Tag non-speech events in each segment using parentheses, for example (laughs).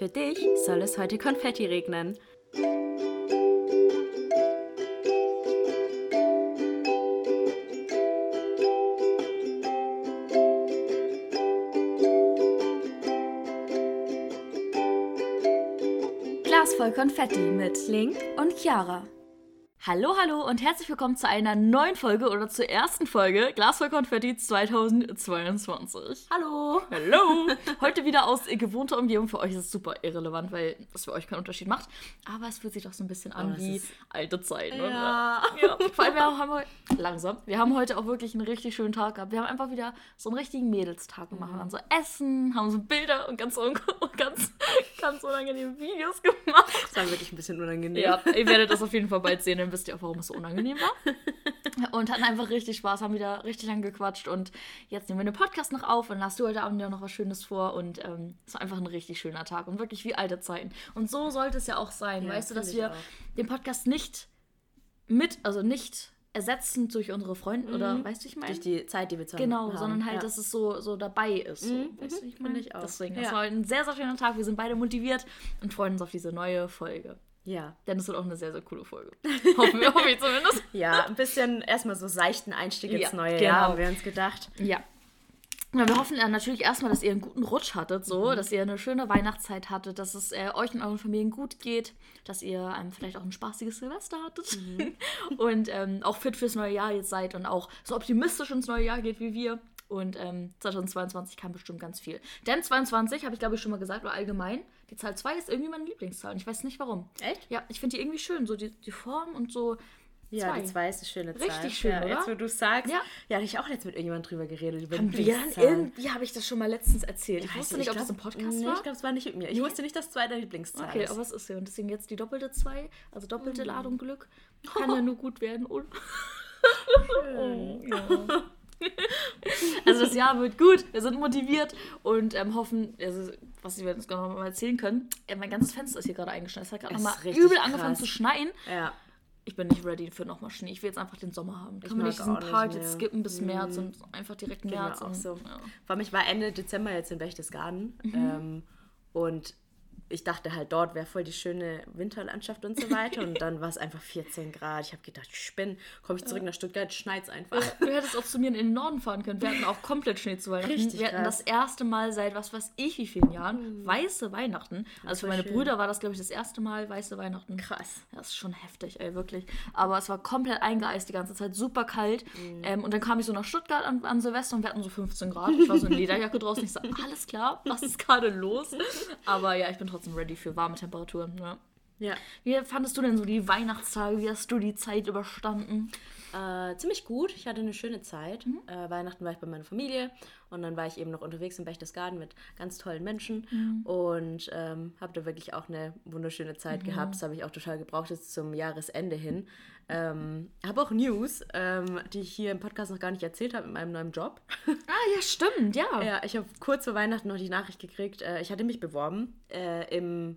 Für dich soll es heute Konfetti regnen. Glas voll Konfetti mit Link und Chiara. Hallo, hallo und herzlich willkommen zu einer neuen Folge oder zur ersten Folge Glas voll Konfetti 2022. Hallo! Hallo! (laughs) Heute wieder aus gewohnter Umgebung. Für euch ist es super irrelevant, weil das für euch keinen Unterschied macht. Aber es fühlt sich doch so ein bisschen an Oh, es wie ist- alte Zeiten. Ja. Ja. (laughs) Vor allem, wir haben heute, langsam, wir haben heute auch wirklich einen richtig schönen Tag gehabt. Wir haben einfach wieder so einen richtigen Mädelstag gemacht. Wir Mhm. haben so Essen, haben so Bilder und ganz, un (laughs) und ganz, ganz unangenehme Videos gemacht. Das war wirklich ein bisschen unangenehm. Ja, ihr werdet das auf jeden Fall bald sehen, dann wisst ihr auch, warum es so unangenehm war. (laughs) Und hatten einfach richtig Spaß, haben wieder richtig lang gequatscht und jetzt nehmen wir den Podcast noch auf und hast du heute Abend ja noch was Schönes vor und ähm, es war einfach ein richtig schöner Tag und wirklich wie alte Zeiten. Und so sollte es ja auch sein, Ja, weißt du, dass wir auch. den Podcast nicht mit, also nicht ersetzen durch unsere Freunde oder weißt du, ich meine? Durch die Zeit, die wir zusammen Genau, haben. sondern halt, ja. dass es so, so dabei ist. So. Mhm, Weißt du, mhm, ich meine? ich auch. Deswegen, Ja. es war ein sehr, sehr schöner Tag. Wir sind beide motiviert und freuen uns auf diese neue Folge. Ja. Denn es wird auch eine sehr, sehr coole Folge. (laughs) Hoffen wir, hoffe ich zumindest. (laughs) Ja, ein bisschen erstmal so seichten Einstieg ins Ja, neue genau. Jahr, haben wir uns gedacht. Ja. Ja, wir hoffen ja natürlich erstmal, dass ihr einen guten Rutsch hattet, so, Mhm. dass ihr eine schöne Weihnachtszeit hattet, dass es äh, euch und euren Familien gut geht, dass ihr ähm, vielleicht auch ein spaßiges Silvester hattet Mhm. (laughs) und ähm, auch fit fürs neue Jahr jetzt seid und auch so optimistisch ins neue Jahr geht wie wir. Und ähm, 2022 kann bestimmt ganz viel. Denn 22, habe ich glaube ich schon mal gesagt, oder allgemein, die Zahl 2 ist irgendwie meine Lieblingszahl. Und ich weiß nicht warum. Echt? Ja, ich finde die irgendwie schön, so die, die Form und so. Ja, Zwei. die zwei ist eine schöne Zahl. Richtig schön, ja, oder? Jetzt, wo du sagst. Ja. Ja, hatte ich auch jetzt mit irgendjemandem drüber geredet. Über Haben wir irgendwie, habe ich das schon mal letztens erzählt. Ich Weiß wusste nicht, ob ich das im glaub- Podcast nee, war. ich glaube, es war nicht mit mir. Ich wusste nicht, dass zwei deine Lieblingszahl Okay, ist. aber es ist ja. Und deswegen jetzt die doppelte 2, also doppelte Mhm. Ladung Glück. (laughs) Kann ja nur gut werden. Und (laughs) oh, ja. (laughs) Also das Jahr wird gut, wir sind motiviert und ähm, hoffen, also, was wir jetzt noch mal erzählen können, äh, mein ganzes Fenster ist hier gerade eingeschneit. Es hat gerade nochmal übel angefangen krass. zu schneien. Ja. Ich bin nicht ready für nochmal Schnee. Ich will jetzt einfach den Sommer haben. Kann man nicht diesen auch Part jetzt skippen bis März Mhm. und einfach direkt mir März. auch und, so. Ja. Vor allem, ich war Ende Dezember jetzt in Berchtesgaden. Mhm. Ähm, und ich dachte halt, dort wäre voll die schöne Winterlandschaft und so weiter. und dann war es einfach 14 Grad. Ich habe gedacht, ich spinne. Komme ich zurück nach Stuttgart, schneit es einfach. Du hättest auch zu mir in den Norden fahren können. Wir hatten auch komplett Schnee zu Weihnachten. Richtig wir hatten krass. das erste Mal seit was weiß ich wie vielen Jahren weiße Weihnachten. Also für meine schön. Brüder war das, glaube ich, das erste Mal weiße Weihnachten. Krass. Das ist schon heftig, ey, wirklich. Aber es war komplett eingeeist die ganze Zeit, super kalt. Mhm. Ähm, und dann kam ich so nach Stuttgart an, an Silvester und wir hatten so 15 Grad. Ich war so in Lederjacke draußen. Ich so, alles klar, was ist gerade los? (laughs) Aber ja, ich bin trotzdem ready für warme Temperaturen. Ja. Ja. Wie fandest du denn so die Weihnachtstage? Wie hast du die Zeit überstanden? Äh, ziemlich gut. Ich hatte eine schöne Zeit. Mhm. Äh, Weihnachten war ich bei meiner Familie und dann war ich eben noch unterwegs in Berchtesgaden mit ganz tollen Menschen Mhm. und ähm, habe da wirklich auch eine wunderschöne Zeit Mhm. gehabt. Das habe ich auch total gebraucht jetzt zum Jahresende hin. Ähm, habe auch News, ähm, die ich hier im Podcast noch gar nicht erzählt habe mit meinem neuen Job. (laughs) Ah, ja, stimmt, ja. Ja, ich habe kurz vor Weihnachten noch die Nachricht gekriegt. Äh, ich hatte mich beworben äh, im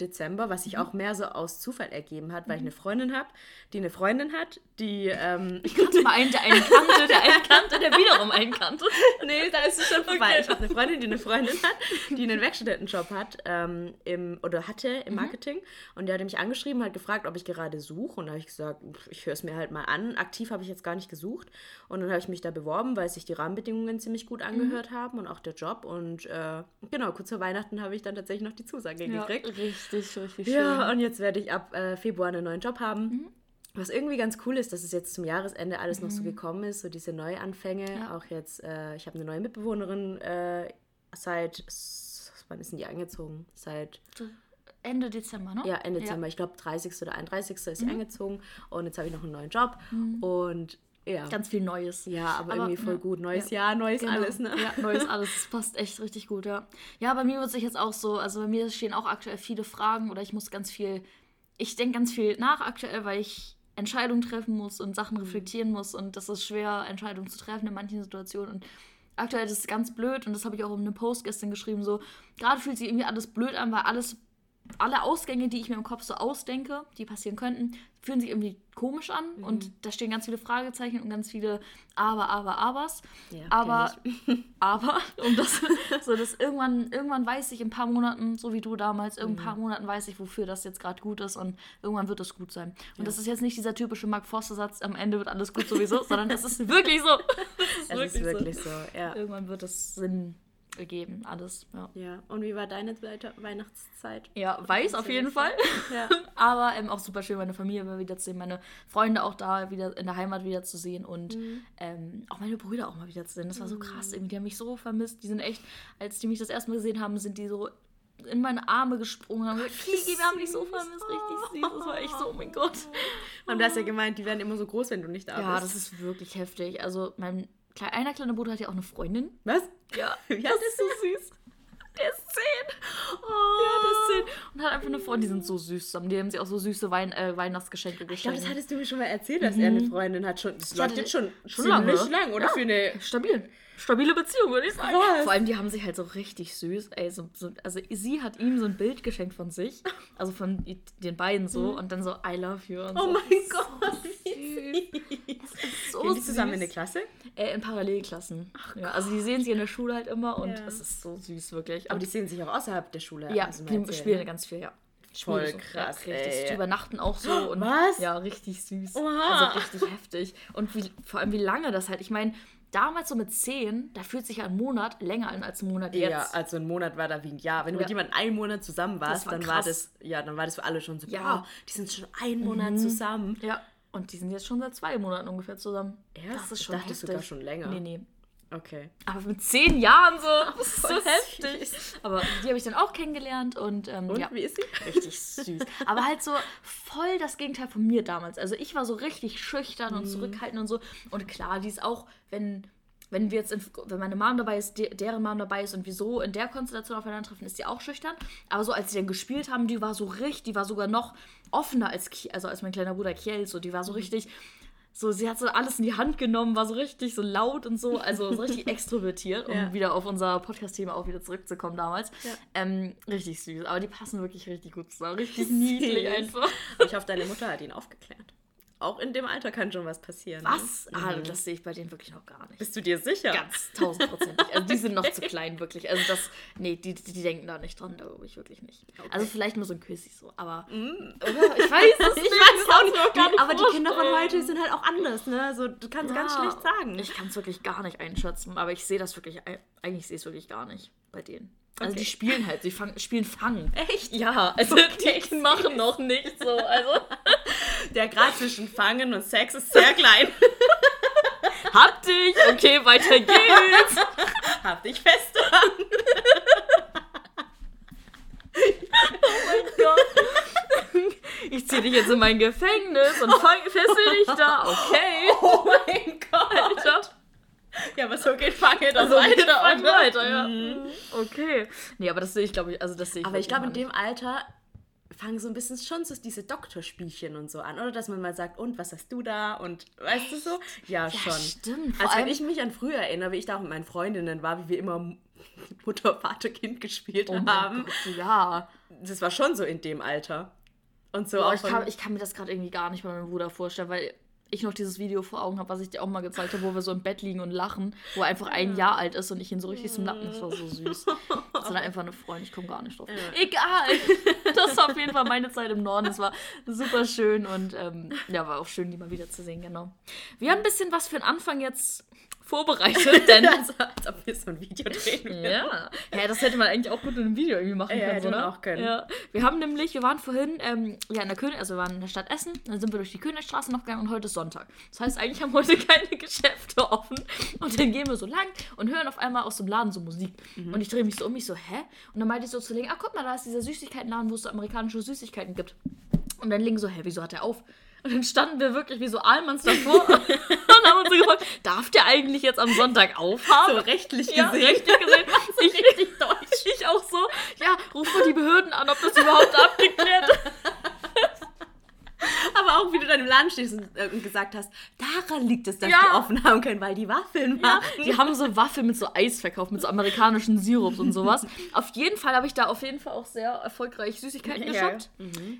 Dezember, was Mhm. sich auch mehr so aus Zufall ergeben hat, weil ich eine Freundin habe, die eine Freundin hat, die. Ähm, kannte mal einen, der einen kannte, der einen kannte, der wiederum einen kannte. (laughs) nee, da ist es schon vorbei. Okay. Ich habe eine Freundin, die eine Freundin hat, die einen Werkstudentenjob hat ähm, im, oder hatte Mhm. im Marketing. Und die hatte mich angeschrieben, hat gefragt, ob ich gerade suche. Und da habe ich gesagt, ich höre es mir halt mal an. Aktiv habe ich jetzt gar nicht gesucht. Und dann habe ich mich da beworben, weil sich die Rahmenbedingungen ziemlich gut angehört Mhm. haben und auch der Job. Und äh, genau, kurz vor Weihnachten habe ich dann tatsächlich noch die Zusage Ja, gekriegt. richtig, richtig schön. Ja, und jetzt werde ich ab äh, Februar einen neuen Job haben. Mhm. Was irgendwie ganz cool ist, dass es jetzt zum Jahresende alles noch so gekommen ist, so diese Neuanfänge. Ja. Auch jetzt, äh, ich habe eine neue Mitbewohnerin äh, seit, wann ist denn die eingezogen? Seit Ende Dezember, ne? ja, Ende Dezember, ich glaube 30. oder 31. ist Mhm. sie eingezogen. Und jetzt habe ich noch einen neuen Job. Und ja, Ganz viel Neues. ja, aber, irgendwie voll ja. gut. Neues Ja. Jahr, neues Genau. alles, ne? Ja, neues (laughs) alles. Das passt echt richtig gut, ja. Ja, bei mir wird sich jetzt auch so, also bei mir stehen auch aktuell viele Fragen oder ich muss ganz viel, ich denke ganz viel nach aktuell, weil ich Entscheidungen treffen muss und Sachen Mhm. reflektieren muss und das ist schwer, Entscheidungen zu treffen in manchen Situationen und aktuell ist es ganz blöd und das habe ich auch in einem Post gestern geschrieben, so, gerade fühlt sich irgendwie alles blöd an, weil alles alle Ausgänge, die ich mir im Kopf so ausdenke, die passieren könnten, fühlen sich irgendwie komisch an Mhm. und da stehen ganz viele Fragezeichen und ganz viele Aber, Aber, Abers. Ja, aber, (laughs) aber, und das, (laughs) so dass irgendwann, irgendwann weiß ich in ein paar Monaten, so wie du damals, in ein Mhm. paar Monaten weiß ich, wofür das jetzt gerade gut ist und irgendwann wird es gut sein. Und das ist jetzt nicht dieser typische Mark Forster-Satz, am Ende wird alles gut sowieso, sondern das ist (laughs) wirklich so. Das Es ist wirklich so, ja. Irgendwann wird es Sinn ergeben, alles. Ja, Ja, und wie war deine zweite Weihnachtszeit? ja weiß auf jeden Fall. Ja. (laughs) Aber ähm, auch super schön, meine Familie mal wiederzusehen, meine Freunde auch da wieder in der Heimat wiederzusehen und ähm, auch meine Brüder auch mal wiederzusehen. Das war so krass. Irgendwie, die haben mich so vermisst. Die sind echt, als die mich das erste Mal gesehen haben, sind die so in meine Arme gesprungen und haben gesagt, Kiki, wir haben dich so vermisst, richtig süß. Das war echt so, oh mein Gott. Und du hast ja gemeint, die werden immer so groß, wenn du nicht da Ja, bist. das ist wirklich heftig. Also mein einer kleiner Bruder hat ja auch eine Freundin. Was? Ja, (laughs) Wie das ist so süß. Der ist zehn. Ja, der ist zehn. Und hat einfach eine Freundin, die sind so süß zusammen. Die haben sich auch so süße Wein äh, Weihnachtsgeschenke Ich glaube, geschenkt. das hattest du mir schon mal erzählt, dass er eine Freundin hat. Schon, das läuft jetzt schon, schon lange. lang, oder? Ja. Für eine Stabil. Stabile Beziehung, würde ich sagen. Krass. Vor allem, die haben sich halt so richtig süß. Ey, so, so, also sie hat ihm so ein Bild geschenkt von sich. Also von den beiden so. Und dann so, I love you. Und Oh so. mein Gott, süß. (laughs) So Gehen die zusammen in eine Klasse? Äh, in Parallelklassen. ja, also die sehen sich in der Schule halt immer und Ja. es ist so süß, wirklich. Aber Und die sehen sich auch außerhalb der Schule. ja, mir die spielen ganz viel, ja. Voll so. krass, Ja, richtig. ey. Die übernachten auch so. (gasps) Und, Was? Ja, richtig süß. Oha. Also richtig heftig. Und wie, vor allem, wie lange das halt. Ich meine, damals so mit 10, da fühlt sich ja ein Monat länger an als ein Monat jetzt. Ja, also ein Monat war da wie ein Jahr. Wenn du Ja. mit jemandem einen Monat zusammen warst, war dann war krass. das, ja, dann war das für alle schon so, Ja. Mhm. ja, die sind schon einen Monat zusammen. Ja. Und die sind jetzt schon seit zwei Monaten ungefähr zusammen. Erst? Das ist Ich schon dachte heftig. sogar schon länger. Nee, nee. Okay. Aber mit zehn Jahren so. (laughs) Das ist so heftig. süß. Aber die habe ich dann auch kennengelernt und, ähm, Und ja. wie ist sie? Richtig süß. Aber halt so voll das Gegenteil von mir damals. Also ich war so richtig schüchtern Mhm. und zurückhaltend und so. Und klar, die ist auch, wenn, wenn wir jetzt, in, wenn meine Mom dabei ist, de, deren Mom dabei ist und wir so in der Konstellation aufeinandertreffen, ist die auch schüchtern. Aber so als sie dann gespielt haben, die war so richtig, die war sogar noch offener als, also als mein kleiner Bruder Kiel. So, die war Mhm. so richtig. So, sie hat so alles in die Hand genommen, war so richtig so laut und so, also so richtig (laughs) extrovertiert, um Ja. wieder auf unser Podcast-Thema auch wieder zurückzukommen damals. Ja. Ähm, richtig süß, aber die passen wirklich richtig gut zusammen. Richtig (laughs) niedlich einfach. Und ich hoffe, deine Mutter hat ihn aufgeklärt. Auch in dem Alter kann schon was passieren. ne? Was? Ah, das sehe ich bei denen wirklich noch gar nicht. Bist du dir sicher? Ganz tausendprozentig. Also die sind noch zu (laughs) klein, wirklich. Also das, nee, die, die, denken da nicht dran, da glaube ich wirklich nicht. Also vielleicht nur so ein Küssi so, aber oder? ich weiß (laughs) es nicht. Ich weiß es auch nicht. gar nicht aber die Kinder von heute sind halt auch anders, ne? Also, du kannst ganz Ja, schlecht sagen. Ich kann es wirklich gar nicht einschätzen, aber ich sehe das wirklich, eigentlich sehe ich es wirklich gar nicht bei denen. Also Okay. die spielen halt, sie fang, spielen Fangen. Echt? Ja, also die machen noch nicht so. Also (laughs) Der Grad zwischen Fangen und Sex ist sehr klein. (laughs) hab dich, okay, weiter geht's. Hab dich fest dran. (laughs) Ich zieh dich jetzt in mein Gefängnis und fessel dich da, okay. Oh mein Gott. Alter. Ja, aber so geht Fange das Also er weiter. auch weiter, ja. Okay. Nee, aber das sehe ich, glaube ich, also das sehe ich Aber ich glaube, in dem Alter fangen so ein bisschen schon so diese Doktorspielchen und so an, oder? Dass man mal sagt, und was hast du da? Und weißt du so? Ja, schon. stimmt. Vor Also wenn ich mich an früher erinnere, wie ich da auch mit meinen Freundinnen war, wie wir immer (laughs) Mutter, Vater, Kind gespielt Oh haben. Gott, ja. Das war schon so in dem Alter. Und so Boah, auch ich, kann, ich kann mir das gerade irgendwie gar nicht bei meinem Bruder vorstellen, weil ich noch dieses Video vor Augen habe, was ich dir auch mal gezeigt habe, wo wir so im Bett liegen und lachen, wo er einfach ein Jahr alt ist und ich ihn so richtig zum Lappen. Das war so süß. (laughs) Das ist dann einfach eine Freundin, ich komme gar nicht drauf. Egal! Das war auf jeden Fall meine Zeit im Norden. Es war super schön und ähm, ja, war auch schön, die mal wiederzusehen, genau. Wir haben ein bisschen was für den Anfang jetzt vorbereitet, (laughs) denn. also, als ob wir so ein Video drehen würden. Ja. ja, das hätte man eigentlich auch gut in einem Video irgendwie machen Ja, können. hätte ne? auch können. Ja. Wir haben nämlich, wir waren vorhin ähm, ja, in der König, also wir waren in der Stadt Essen, dann sind wir durch die Königstraße noch gegangen und heute ist Sonntag. Das heißt, eigentlich haben heute (laughs) keine Geschäfte offen. Und dann gehen wir so lang und hören auf einmal aus dem Laden so Musik. Mhm. Und ich drehe mich so um, ich so, hä? Und dann meinte ich so zu Ling, ah, guck mal, da ist dieser Süßigkeitenladen, wo es so amerikanische Süßigkeiten gibt. Und dann Ling so, hä, wieso hat der auf? Und dann standen wir wirklich wie so Almans davor (laughs) und haben uns so gefragt, darf der eigentlich jetzt am Sonntag aufhaben? So rechtlich Ja, gesehen. richtig gesehen. (laughs) Ich, richtig deutsch. (laughs) Ich auch so. Ja, ruf mal die Behörden an, ob das überhaupt abgeklärt ist. (laughs) Aber auch wie du dann im Laden stehst und, äh, gesagt hast, daran liegt es, dass Ja. die offen haben können, weil die Waffeln Ja, machen. die haben so Waffeln mit so Eis verkauft, mit so amerikanischen Sirups und sowas. (laughs) Auf jeden Fall habe ich da auf jeden Fall auch sehr erfolgreich Süßigkeiten Ja. geshoppt.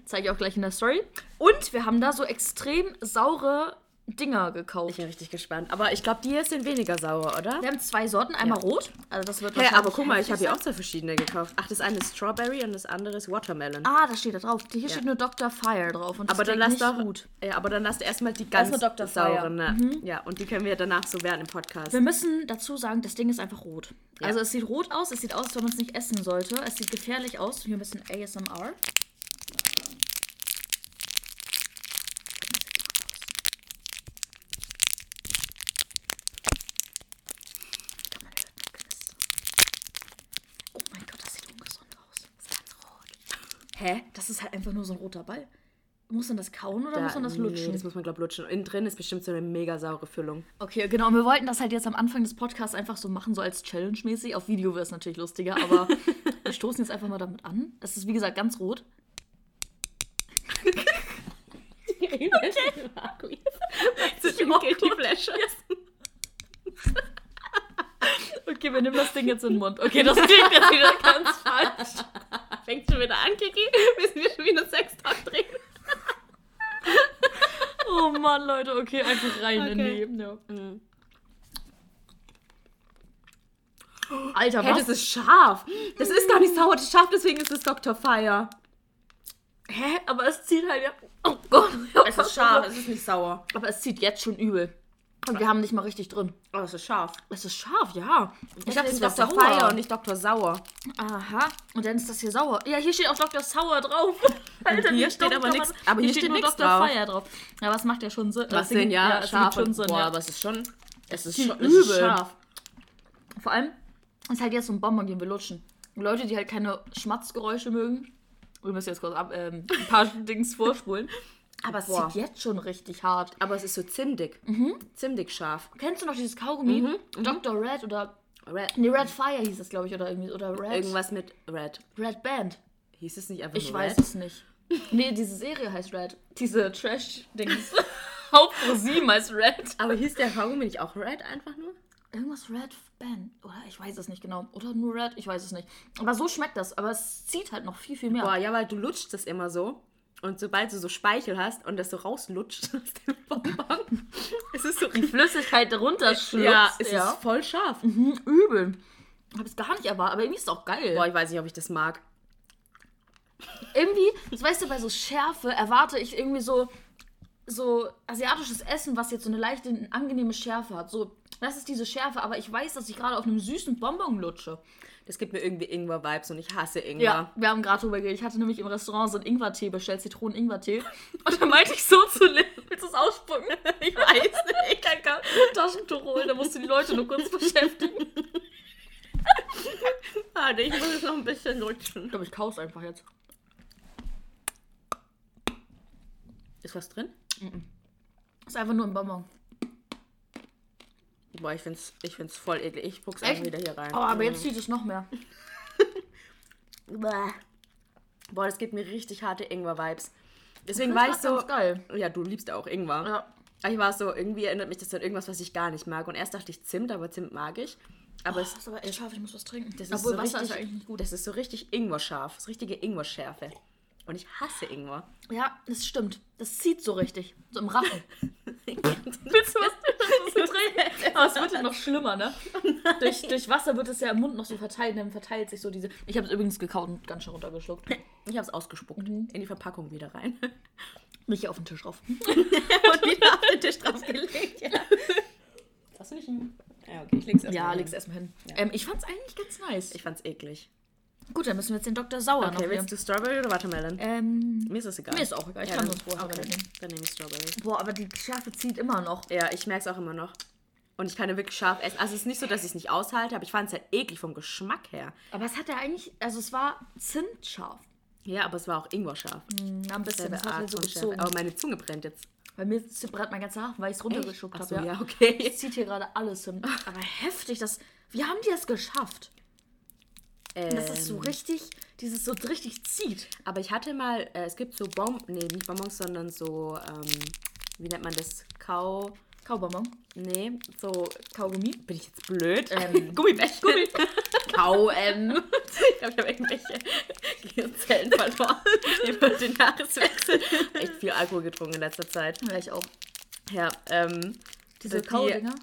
Zeige ich auch gleich in der Story. Und wir haben da so extrem saure Dinger Ich gekauft. bin richtig gespannt. Aber ich glaube, die hier sind weniger sauer, oder? Wir haben zwei Sorten, einmal rot, also das wird Hey, aber guck mal, ich habe hier auch zwei verschiedene gekauft. Ach, das eine ist Strawberry und das andere ist Watermelon. Ah, da steht da drauf. Hier Ja. steht nur Dr. Fire drauf. Und das aber dann nicht doch gut. Ja, aber dann lasst erstmal die ganz Erstmal Dr. Sauren. Ne? Ja, und die können wir danach so werden im Podcast. Wir müssen dazu sagen, das Ding ist einfach rot. Ja. Also es sieht rot aus, es sieht aus, als wenn man es nicht essen sollte. Es sieht gefährlich aus. Hier ein bisschen ASMR. Oh mein Gott, das sieht ungesund aus. Das ist ganz rot. Hä? Das ist halt einfach nur so ein roter Ball. Muss man das kauen oder Da- muss man das lutschen? Nee, das muss man, glaube ich, lutschen. Innen drin ist bestimmt so eine mega saure Füllung. Okay, genau. Und wir wollten das halt jetzt am Anfang des Podcasts einfach so machen, so als Challenge-mäßig. Auf Video wäre es natürlich lustiger, aber (laughs) wir stoßen jetzt einfach mal damit an. Es ist, wie gesagt, ganz rot. Zwischen Guilty Pleasures. Okay, wir nehmen das Ding jetzt in den Mund. Okay, das klingt jetzt wieder ganz falsch. Fängt schon wieder an, Kiki. (laughs) Müssen wir schon wieder Sex-Talk drehen? Oh Mann, Leute, okay, einfach rein Okay. in die. Ja. Alter, Hey, was? das ist scharf. Das ist gar nicht sauer, das ist scharf, deswegen ist es Dr. Fire. Hä? Aber es zieht halt ja. Oh Gott. Es ist scharf, es ist nicht sauer. Aber es zieht jetzt schon übel. Und wir haben nicht mal richtig drin. Aber es ist scharf. Es ist scharf, ja. Ich dachte, es ist Dr. Fire und nicht Dr. Sauer. Aha. Und dann ist das hier sauer. Ja, hier steht auch Dr. Sauer drauf. (laughs) Alter, hier steht aber man- aber hier steht nur nix Dr. drauf. Fire drauf. Ja, was macht ja schon Sinn? Was Es denn, ja, es scharf. schon Sinn, boah, ja. aber es ist schon, es ist Viel schon, es ist scharf. Vor allem ist halt jetzt so ein Bonbon, den wir lutschen. Und Leute, die halt keine Schmatzgeräusche mögen, wir müssen jetzt kurz ab, ähm, ein paar (laughs) Dings vorspulen. Aber es Boah. zieht jetzt schon richtig hart. Aber es ist so zimtig. Zimtig scharf. Kennst du noch dieses Kaugummi? Dr. Red oder. Red, Nee, Red Fire hieß das, glaube ich, oder irgendwie. Oder Red. irgendwas mit Red. Red Band. Hieß es nicht einfach Ich weiß Red? es nicht. Nee, diese Serie heißt Red. Diese Trash-Dings. (laughs) Hauptpro 7 heißt Red. Aber hieß der Kaugummi nicht auch Red einfach nur? Irgendwas Red Band. Oder ich weiß es nicht genau. Oder nur Red, ich weiß es nicht. Aber so schmeckt das. Aber es zieht halt noch viel, viel mehr. Boah, ja, weil du lutschst das immer so. Und sobald du so Speichel hast und das so rauslutscht (laughs) aus dem Bonbon, (laughs) es ist so Die Flüssigkeit runterschluckt. Ja, es ist voll scharf. Mhm, übel. Hab es gar nicht erwartet, aber irgendwie ist es auch geil. Boah, ich weiß nicht, ob ich das mag. irgendwie, das weißt du, bei so Schärfe erwarte ich irgendwie so, so asiatisches Essen, was jetzt so eine leichte, angenehme Schärfe hat. So, das ist diese Schärfe, aber ich weiß, dass ich gerade auf einem süßen Bonbon lutsche. Das gibt mir irgendwie Ingwer-Vibes und ich hasse Ingwer. Ja, wir haben gerade drüber geredet. Ich hatte nämlich im Restaurant so einen Ingwertee bestellt, Zitronen-Ingwertee. Und dann meinte ich so zu Lynn, willst du es ausspucken? Ich weiß nicht. Ich kann kein Taschentuch holen, da musst du die Leute nur kurz beschäftigen. Warte, ich muss es noch ein bisschen lutschen. Ich glaube, ich kau's einfach jetzt. Ist was drin? Ist einfach nur ein Bonbon. Boah, ich find's, ich find's voll eklig. Ich spuck's einfach wieder hier rein. Oh, aber jetzt zieht es noch mehr. (laughs) Boah, das gibt mir richtig harte Ingwer-Vibes. Deswegen war ich ist so. geil. Ja, du liebst auch Ingwer. Ja. Aber Ich war so, irgendwie erinnert mich das an irgendwas, was ich gar nicht mag. Und erst dachte ich Zimt, aber Zimt mag ich. Aber Oh, es, ist aber echt scharf, ich muss was trinken. das ist Obwohl so Wasser richtig, ist eigentlich nicht gut. Das ist so richtig Ingwer-scharf. Das ist richtige Ingwer-Schärfe. Und ich hasse Ingwer. Ja, das stimmt. Das zieht so richtig. So im Rachen. Willst (laughs) du was? Das ist trinken? Aber es wird ja noch schlimmer, ne? Durch, durch Wasser wird es ja im Mund noch so verteilt, dann verteilt sich so diese. Ich habe es übrigens gekaut und ganz schön runtergeschluckt. Ich hab's ausgespuckt. Mhm. In die Verpackung wieder rein. (laughs) Nicht hier auf den Tisch drauf. (laughs) Und wieder auf den Tisch draufgelegt. Ja. Hast du nicht ein. Ja, okay, ich leg's erst Ja, mal hin. leg's erstmal hin. Ähm, ich fand's eigentlich ganz nice. Ich fand's eklig. Gut, dann müssen wir jetzt den Dr. Sauer noch Okay, hier. willst du Strawberry oder Watermelon? ähm, Mir ist es egal. mir ist auch egal. Ich Ja, kann sonst vorher okay. nehmen. Dann nehme ich Strawberry. Boah, aber die Schärfe zieht immer noch. Ja, ich merke es auch immer noch. Und ich kann ja wirklich scharf essen. Also es ist nicht so, dass ich es nicht aushalte, aber ich fand es halt eklig vom Geschmack her. Aber es hat ja eigentlich, also es war zimtscharf. Ja, aber es war auch Ingwer-scharf. Ja, ein bisschen. Das Art so gezogen. Aber meine Zunge brennt jetzt. Bei mir brennt mein ganzer Hafen, weil ich es runtergeschuckt Ach so, habe. ja, okay. Es zieht hier gerade alles hin. (laughs) Aber heftig, das. Wie haben die das geschafft? Das ist so Ähm, richtig, dieses so richtig zieht. Aber ich hatte mal, äh, es gibt so Bon, nee, nicht Bonbons, sondern so ähm, wie nennt man das? Kau. Kaubonbon. Nee, so. Kaugummi. Bin ich jetzt blöd? Ähm, (laughs) Gummibärchen. Gummi. (laughs) Kau, ähm. (laughs) Ich glaube, ich habe irgendwelche Gehirnzellen verloren über den Jahreswechsel. Echt viel Alkohol getrunken in letzter Zeit. Ja, ich auch. Ja, ähm. Diese die- Kaudinger.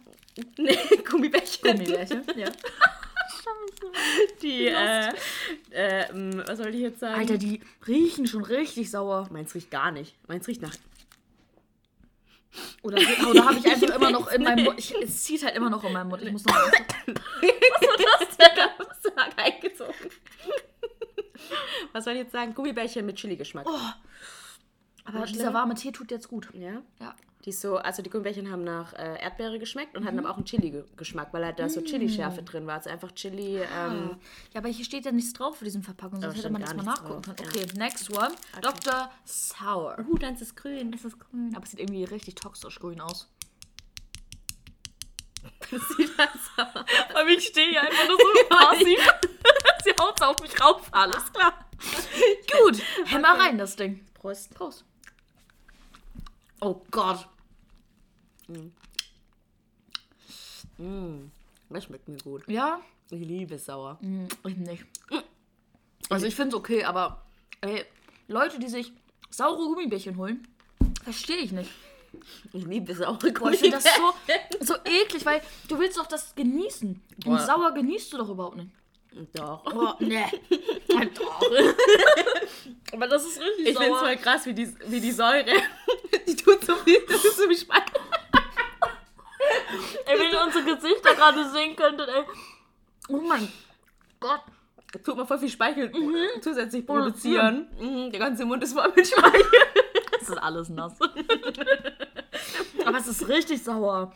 Nee, Gummibärchen. Gummibärchen. Ja. Die, äh, äh, was soll ich jetzt sagen? Alter, die riechen schon richtig sauer. Meins riecht gar nicht. Meins riecht nach. Oder, oder habe ich einfach immer noch in meinem Mund. Ich, es zieht halt immer noch in meinem Mund. Ich muss noch mal. Das ist arg eingezogen. Was soll ich jetzt sagen? Gummibärchen mit Chili-Geschmack. Aber dieser warme Tee tut jetzt gut. Ja. Ja. Die ist so, also die Gummibärchen haben nach äh, Erdbeere geschmeckt und hatten aber auch einen Chili-Geschmack, weil halt da so Chili-Schärfe drin war. Also einfach Chili. Ähm, Ja, aber hier steht ja nichts drauf für diesen Verpackung, sonst Ja, hätte man das mal nachgucken können. Okay, next one. Dr. Sour. uh, dann ist es grün. Es ist grün, aber es sieht irgendwie richtig toxisch grün aus. (laughs) Das sieht halt so Aber ich stehe hier einfach nur so (laughs) passiv. (laughs) Sie haut auf mich rauf. Alles klar. Gut, hämmer rein das Ding. Prost. Prost. Oh Gott. Das schmeckt mir gut. Ja? Ich liebe sauer. Hm, Ich nicht. Also ich finde es okay, aber ey, Leute, die sich saure Gummibärchen holen, verstehe ich nicht. Ich liebe saure Boah, ich finde das so, so eklig, weil du willst doch das genießen. Boah. Und sauer genießt du doch überhaupt nicht. Doch. Boah, nee. (laughs) doch. (laughs) aber das ist richtig Ich finde es sauer. voll krass, wie die, wie die Säure. Tut so viel. Das ist so wie Speichel. Ey, wenn ihr unsere Gesichter gerade sehen könntet, ey. Oh mein Gott. Tut man voll viel Speichel Mhm. zusätzlich produzieren. Mhm, der ganze Mund ist voll mit Speichel. Es ist alles nass. aber es ist richtig sauer.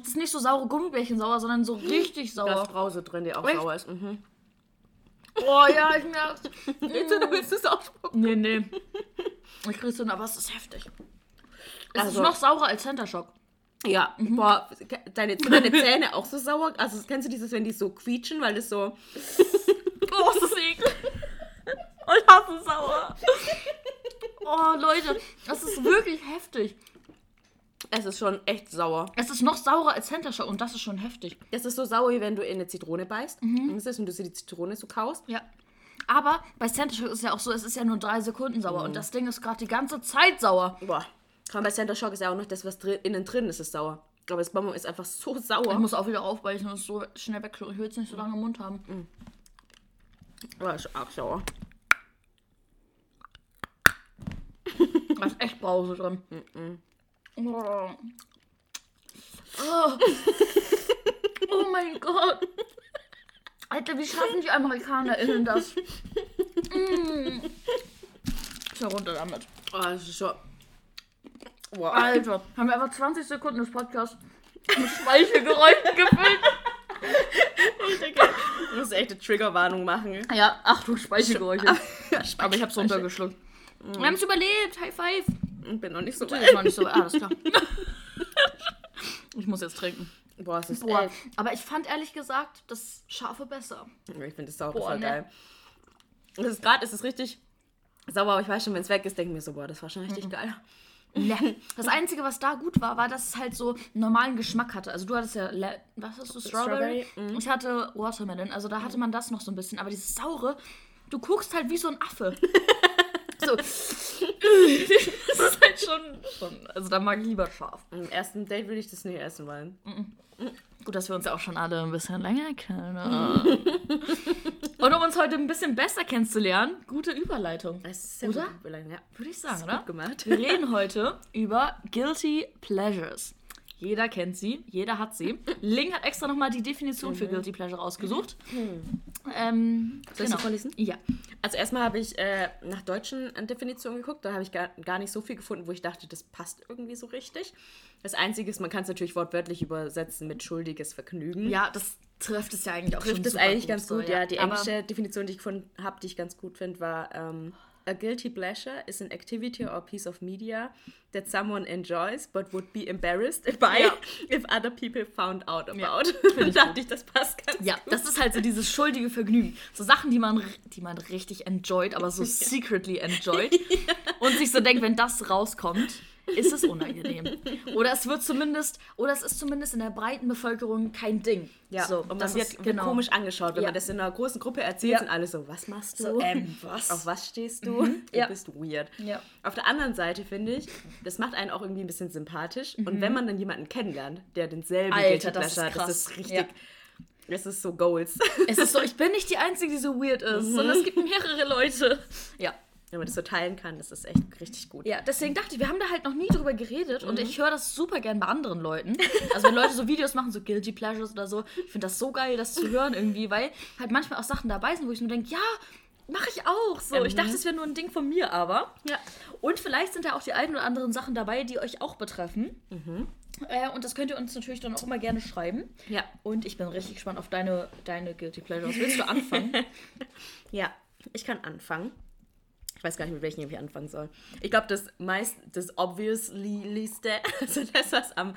Es ist nicht so saure Gummibärchen sauer, sondern so richtig Da ist sauer. Brause drin, die auch Echt? sauer ist. Mhm. Oh ja, ich merk's. Willst du, du willst es ausspucken? Nee, nee. Ich krieg's hin, aber es ist heftig. Es Also- ist noch saurer als Center Shock. Ja, Mhm. boah, deine, sind deine Zähne auch so sauer? Also kennst du dieses, wenn die so quietschen, weil das so... (laughs) Oh, ist das eklig. Oh, ich hasse sauer. Oh, Leute, das ist wirklich heftig. Es ist schon echt sauer. Es ist noch saurer als Center Shock und das ist schon heftig. Es ist so sauer, wie wenn du in eine Zitrone beißt. Mhm. Und du so die Zitrone so kaust. Ja. Aber bei Center Shock ist es ja auch so, es ist ja nur drei Sekunden sauer und das Ding ist gerade die ganze Zeit sauer. Boah. Vor bei Center Shock ist ja auch noch das, was drin, innen drin ist, ist sauer. Aber das Bonbon ist einfach so (laughs) Ich sauer. muss auch wieder aufbeißen und es so schnell wegschlucken. Ich will es nicht so lange im Mund haben. Boah, ist arg sauer. (laughs) Da ist echt Brause drin. Oh. Oh. (laughs) oh mein Gott. Alter, wie schaffen die AmerikanerInnen das? Mm. So runter damit. Oh, das ist schon... Boah. Alter, haben wir einfach 20 Sekunden des Podcasts mit Speichelgeräuschen (laughs) gefüllt. Ich muss echt eine Triggerwarnung machen. Ja, Achtung, Speichelgeräusche. (laughs) Aber ich hab's runter. runtergeschluckt. Wir haben's überlebt. High five. Ich bin noch nicht so Das weit. ist noch nicht so. Ah, alles klar. (laughs) Ich muss jetzt trinken. Boah, es ist Boah, aber ich fand ehrlich gesagt das Scharfe besser. Ich finde das sauer Boah, voll ne. geil. Und es ist gerade, es ist richtig sauer, aber ich weiß schon, wenn es weg ist, denke ich mir so, boah, das war schon Mhm. richtig geil. Ne. Das Einzige, was da gut war, war, dass es halt so einen normalen Geschmack hatte. Also du hattest ja, Le was hast du, Strawberry? Strawberry, Ich hatte Watermelon, also da hatte man das noch so ein bisschen. Aber dieses Saure, du guckst halt wie so ein Affe. (laughs) so. das ist halt schon, schon, also da mag ich lieber scharf. Am ersten Date würde ich das nicht essen wollen. Gut, dass wir uns ja auch schon alle ein bisschen länger kennen. (laughs) Und um uns heute ein bisschen besser kennenzulernen, gute Überleitung. Es ist sehr Oder? gut ja. Würde ich sagen, oder? gut gemacht. Wir reden heute über Guilty Pleasures. Jeder kennt sie, jeder hat sie. Ling hat extra nochmal die Definition für Guilty Pleasure rausgesucht. Ähm, Soll ich sie vorlesen? Ja. Also erstmal habe ich äh, nach deutschen Definitionen geguckt, da habe ich gar, gar nicht so viel gefunden, wo ich dachte, das passt irgendwie so richtig. Das Einzige ist, man kann es natürlich wortwörtlich übersetzen mit schuldiges Vergnügen. Ja, das trifft es ja eigentlich auch schon trifft es eigentlich gut ganz so, gut, ja. Die englische Definition, die ich gefunden habe, die ich ganz gut finde, war ähm, A guilty pleasure is an activity or piece of media that someone enjoys but would be embarrassed (laughs) by Ja. if other people found out about. Ja, (laughs) da dachte ich, das passt ganz Ja, gut. das ist halt so dieses schuldige Vergnügen. So Sachen, die man, die man richtig enjoyt, aber so (laughs) secretly enjoyt. Und sich so denkt, wenn das rauskommt, ist es unangenehm. oder es wird zumindest, oder es ist zumindest in der breiten Bevölkerung kein Ding. Ja, so, und man das wird, ist, genau. komisch angeschaut, wenn Ja. man das in einer großen Gruppe erzählt, Ja. sind alle so, was machst du? So, ähm, (laughs) was? Auf was stehst du? Du ja. bist weird. Ja. Auf der anderen Seite finde ich, das macht einen auch irgendwie ein bisschen sympathisch. Und wenn man dann jemanden kennenlernt, der denselben Mhm. Alter, das ist krass. das ist richtig, das ist so Goals. Es ist so, ich bin nicht die Einzige, die so weird ist, sondern es gibt mehrere Leute. Ja. Wenn man das so teilen kann, das ist echt richtig gut. Ja, deswegen dachte ich, wir haben da halt noch nie drüber geredet und ich höre das super gern bei anderen Leuten. Also wenn Leute so Videos machen, so Guilty Pleasures oder so, ich finde das so geil, das zu hören irgendwie, weil halt manchmal auch Sachen dabei sind, wo ich mir denke, ja, mache ich auch. So, ich dachte, es wäre nur ein Ding von mir, aber. Ja. Und vielleicht sind da auch die ein oder anderen Sachen dabei, die euch auch betreffen. Äh, und das könnt ihr uns natürlich dann auch immer gerne schreiben. Ja. Und ich bin richtig gespannt auf deine, deine Guilty Pleasures. Willst du anfangen? (laughs) Ja, ich kann anfangen. Ich weiß gar nicht, mit welchem ich anfangen soll. Ich glaube, das meist, das obviouslyste, (laughs) also das, was am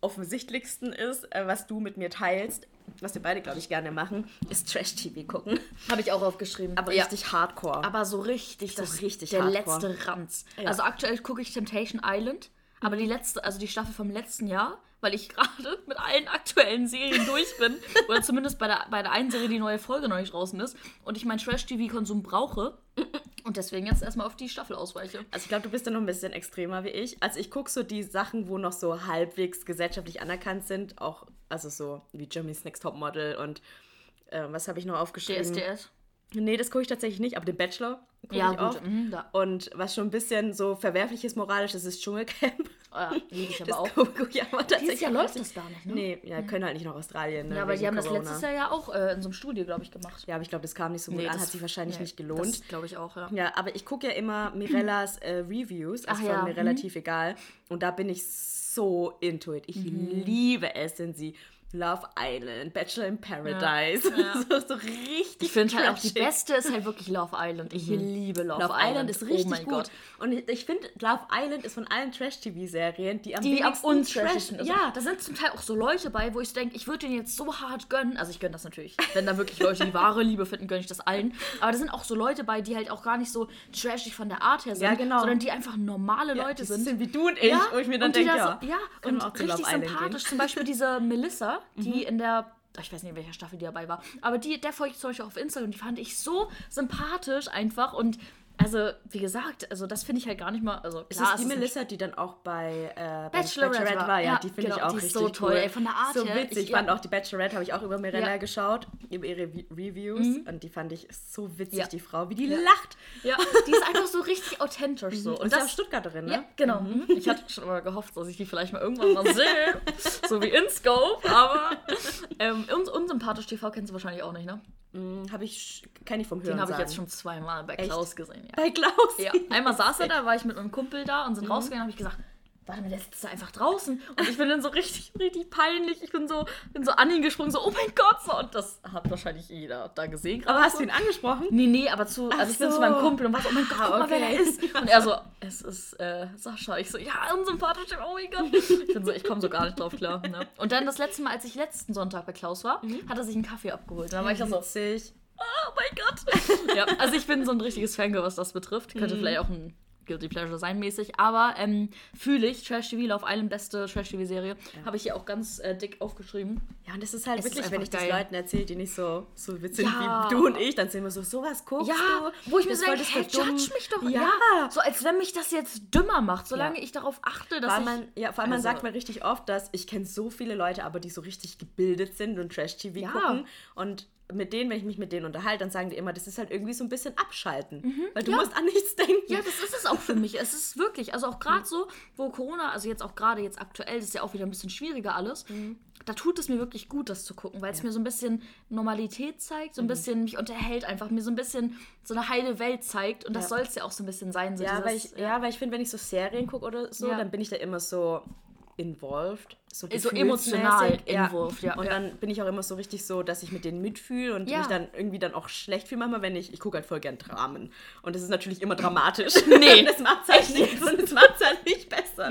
offensichtlichsten ist, äh, was du mit mir teilst, was wir beide, glaube ich, gerne machen, ist Trash-TV gucken. Habe ich auch aufgeschrieben. Aber Ja. richtig hardcore. Aber so richtig, So das richtig der hardcore. letzte Ranz. Ja. Also aktuell gucke ich Temptation Island, aber die letzte, also die Staffel vom letzten Jahr, weil ich (laughs) gerade mit allen aktuellen Serien durch bin oder zumindest bei der, bei der einen Serie die neue Folge noch nicht draußen ist und ich meinen Trash-TV-Konsum brauche und deswegen jetzt erstmal auf die Staffel ausweiche. Also ich glaube, du bist da noch ein bisschen extremer wie ich. Also ich gucke so die Sachen, wo noch so halbwegs gesellschaftlich anerkannt sind, auch also so wie Germany's Next Top Model und äh, was habe ich noch aufgeschrieben? DSDS. Nee, das gucke ich tatsächlich nicht, aber den Bachelor gucke Ja, ich gut. auch. mhm. Und was schon ein bisschen so verwerfliches moralisch ist, ist Dschungelcamp. Oh ja, liebe ich (laughs) aber Das auch. gucke ich aber tatsächlich. Dieses Jahr läuft das gar nicht, ne? Nee, ja, können halt nicht nach Australien. Ne, Ja, aber die haben das Corona. letztes Jahr ja auch äh, in so einem Studio, glaube ich, gemacht. Ja, aber ich glaube, das kam nicht so gut an, hat sich wahrscheinlich nee, nicht gelohnt. Das glaube ich auch, ja. Ja, aber ich gucke ja immer (clears throat) Mirellas äh, Reviews, also Ach von ja, mir mhm. relativ egal. Und da bin ich so into it. Ich Mhm. liebe es, wenn sie Love Island, Bachelor in Paradise, (laughs) so, so richtig Ich finde halt auch die beste ist halt wirklich Love Island. Ich liebe Love, Love Island ist richtig oh mein gut. Gott. Und ich, ich finde, Love Island ist von allen Trash-TV-Serien, die am Die wenigsten untrashigsten Trash- ist. Ja, da sind zum Teil auch so Leute bei, wo ich denke, ich würde denen jetzt so hart gönnen. Also ich gönne das natürlich. Wenn da wirklich Leute die wahre Liebe finden, gönne ich das allen. Aber da sind auch so Leute bei, die halt auch gar nicht so trashig von der Art her sind, Ja, genau. sondern die einfach normale Ja, Leute die sind. sind wie du und ich, wo ich mir dann denke, ja, ja, und richtig Island sympathisch. gehen. Mhm. Zum Beispiel (laughs) diese Melissa, die in der ich weiß nicht, in welcher Staffel die dabei war, aber die, der folge ich zum Beispiel auch auf Instagram, die fand ich so sympathisch einfach und also, wie gesagt, also das finde ich halt gar nicht mal, also Ist klar, die es ist ein Melissa, die dann auch bei äh, bei Bachelorette war? war? Ja, Ja, die finde genau, ich auch die ist richtig so toll, cool. ey, von der Art so her. witzig. Ich- Ich fand ja. auch die Bachelorette, habe ich auch über Mirella Ja. geschaut, über ihre Re Reviews. Und die fand ich so witzig, die Frau, wie die lacht. Ja, die ist einfach so richtig authentisch so. Und Und ist auch das, Stuttgarterin, ne? ja, genau. Mhm. Ich hatte schon mal gehofft, dass ich die vielleicht mal irgendwann mal sehe. so wie InScope, aber ähm, uns, unsympathisch TV kennst du wahrscheinlich auch nicht, ne? Mhm, habe ich, kenne ich vom Hören Den habe ich jetzt schon zweimal bei Echt? Klaus gesehen, ja. Bei Klaus. Ja, einmal saß er (laughs) da, war ich mit meinem Kumpel da und sind Mhm. rausgegangen, habe ich gesagt, warte mal, der sitzt da einfach draußen. Und ich bin dann so richtig, richtig peinlich. Ich bin so, bin so an ihn gesprungen, so, oh mein Gott, so. Und das hat wahrscheinlich jeder da gesehen. Aber hast so. du ihn angesprochen? Nee, nee, aber zu, also ich bin zu meinem Kumpel und war so, oh mein Gott, Ah, guck mal, wer okay. da ist. (laughs) Und er so, es ist äh, Sascha. Ich so, ja, unsympathisch, oh mein Gott. Ich bin so, ich komme so gar nicht drauf klar. Ne? Und dann das letzte Mal, als ich letzten Sonntag bei Klaus war, hat er sich einen Kaffee abgeholt. Und dann war ich da so, Witzig. oh mein Gott. (laughs) ja, also ich bin so ein richtiges Fangirl, was das betrifft. Mhm. Könnte vielleicht auch ein Guilty Pleasure sein mäßig, aber ähm, fühle ich, Trash TV, Love Island, beste Trash TV-Serie, habe ich hier auch ganz äh, dick aufgeschrieben. Ja, und das ist halt Es ist wirklich, wenn einfach ich das geil. Leuten erzähle, die nicht so, so witzig Ja. wie du und ich, dann sind wir so, sowas guckst Ja, du? wo ich mir Das wolltest hey, dumm. judge mich doch. Ja. Ja. So als wenn mich das jetzt dümmer macht, solange Ja. ich darauf achte, dass ich... man, ja, vor allem man Also- sagt mir richtig oft, dass ich kenne so viele Leute, aber die so richtig gebildet sind und Trash-TV Ja. gucken. Und mit denen, wenn ich mich mit denen unterhalte, dann sagen die immer, das ist halt irgendwie so ein bisschen abschalten. Weil du Mhm. Ja. musst an nichts denken. Ja, das ist es auch für mich. Es ist wirklich, also auch gerade so, wo Corona, also jetzt auch gerade jetzt aktuell, das ist ja auch wieder ein bisschen schwieriger alles. Da tut es mir wirklich gut, das zu gucken, weil es mir so ein bisschen Normalität zeigt, so ein bisschen mich unterhält, einfach mir so ein bisschen so eine heile Welt zeigt. Und das Ja. soll es ja auch so ein bisschen sein. So Ja, weil dieses- ich, ja, weil ich finde, wenn ich so Serien gucke oder so, Ja. dann bin ich da immer so involved. so, So emotional involved, ja, Und ja. dann bin ich auch immer so richtig so, dass ich mit denen mitfühle und Ja. mich dann irgendwie dann auch schlecht fühle manchmal, wenn ich, ich gucke halt voll gern Dramen. Und das ist natürlich immer dramatisch. Nee. (laughs) das macht halt nicht,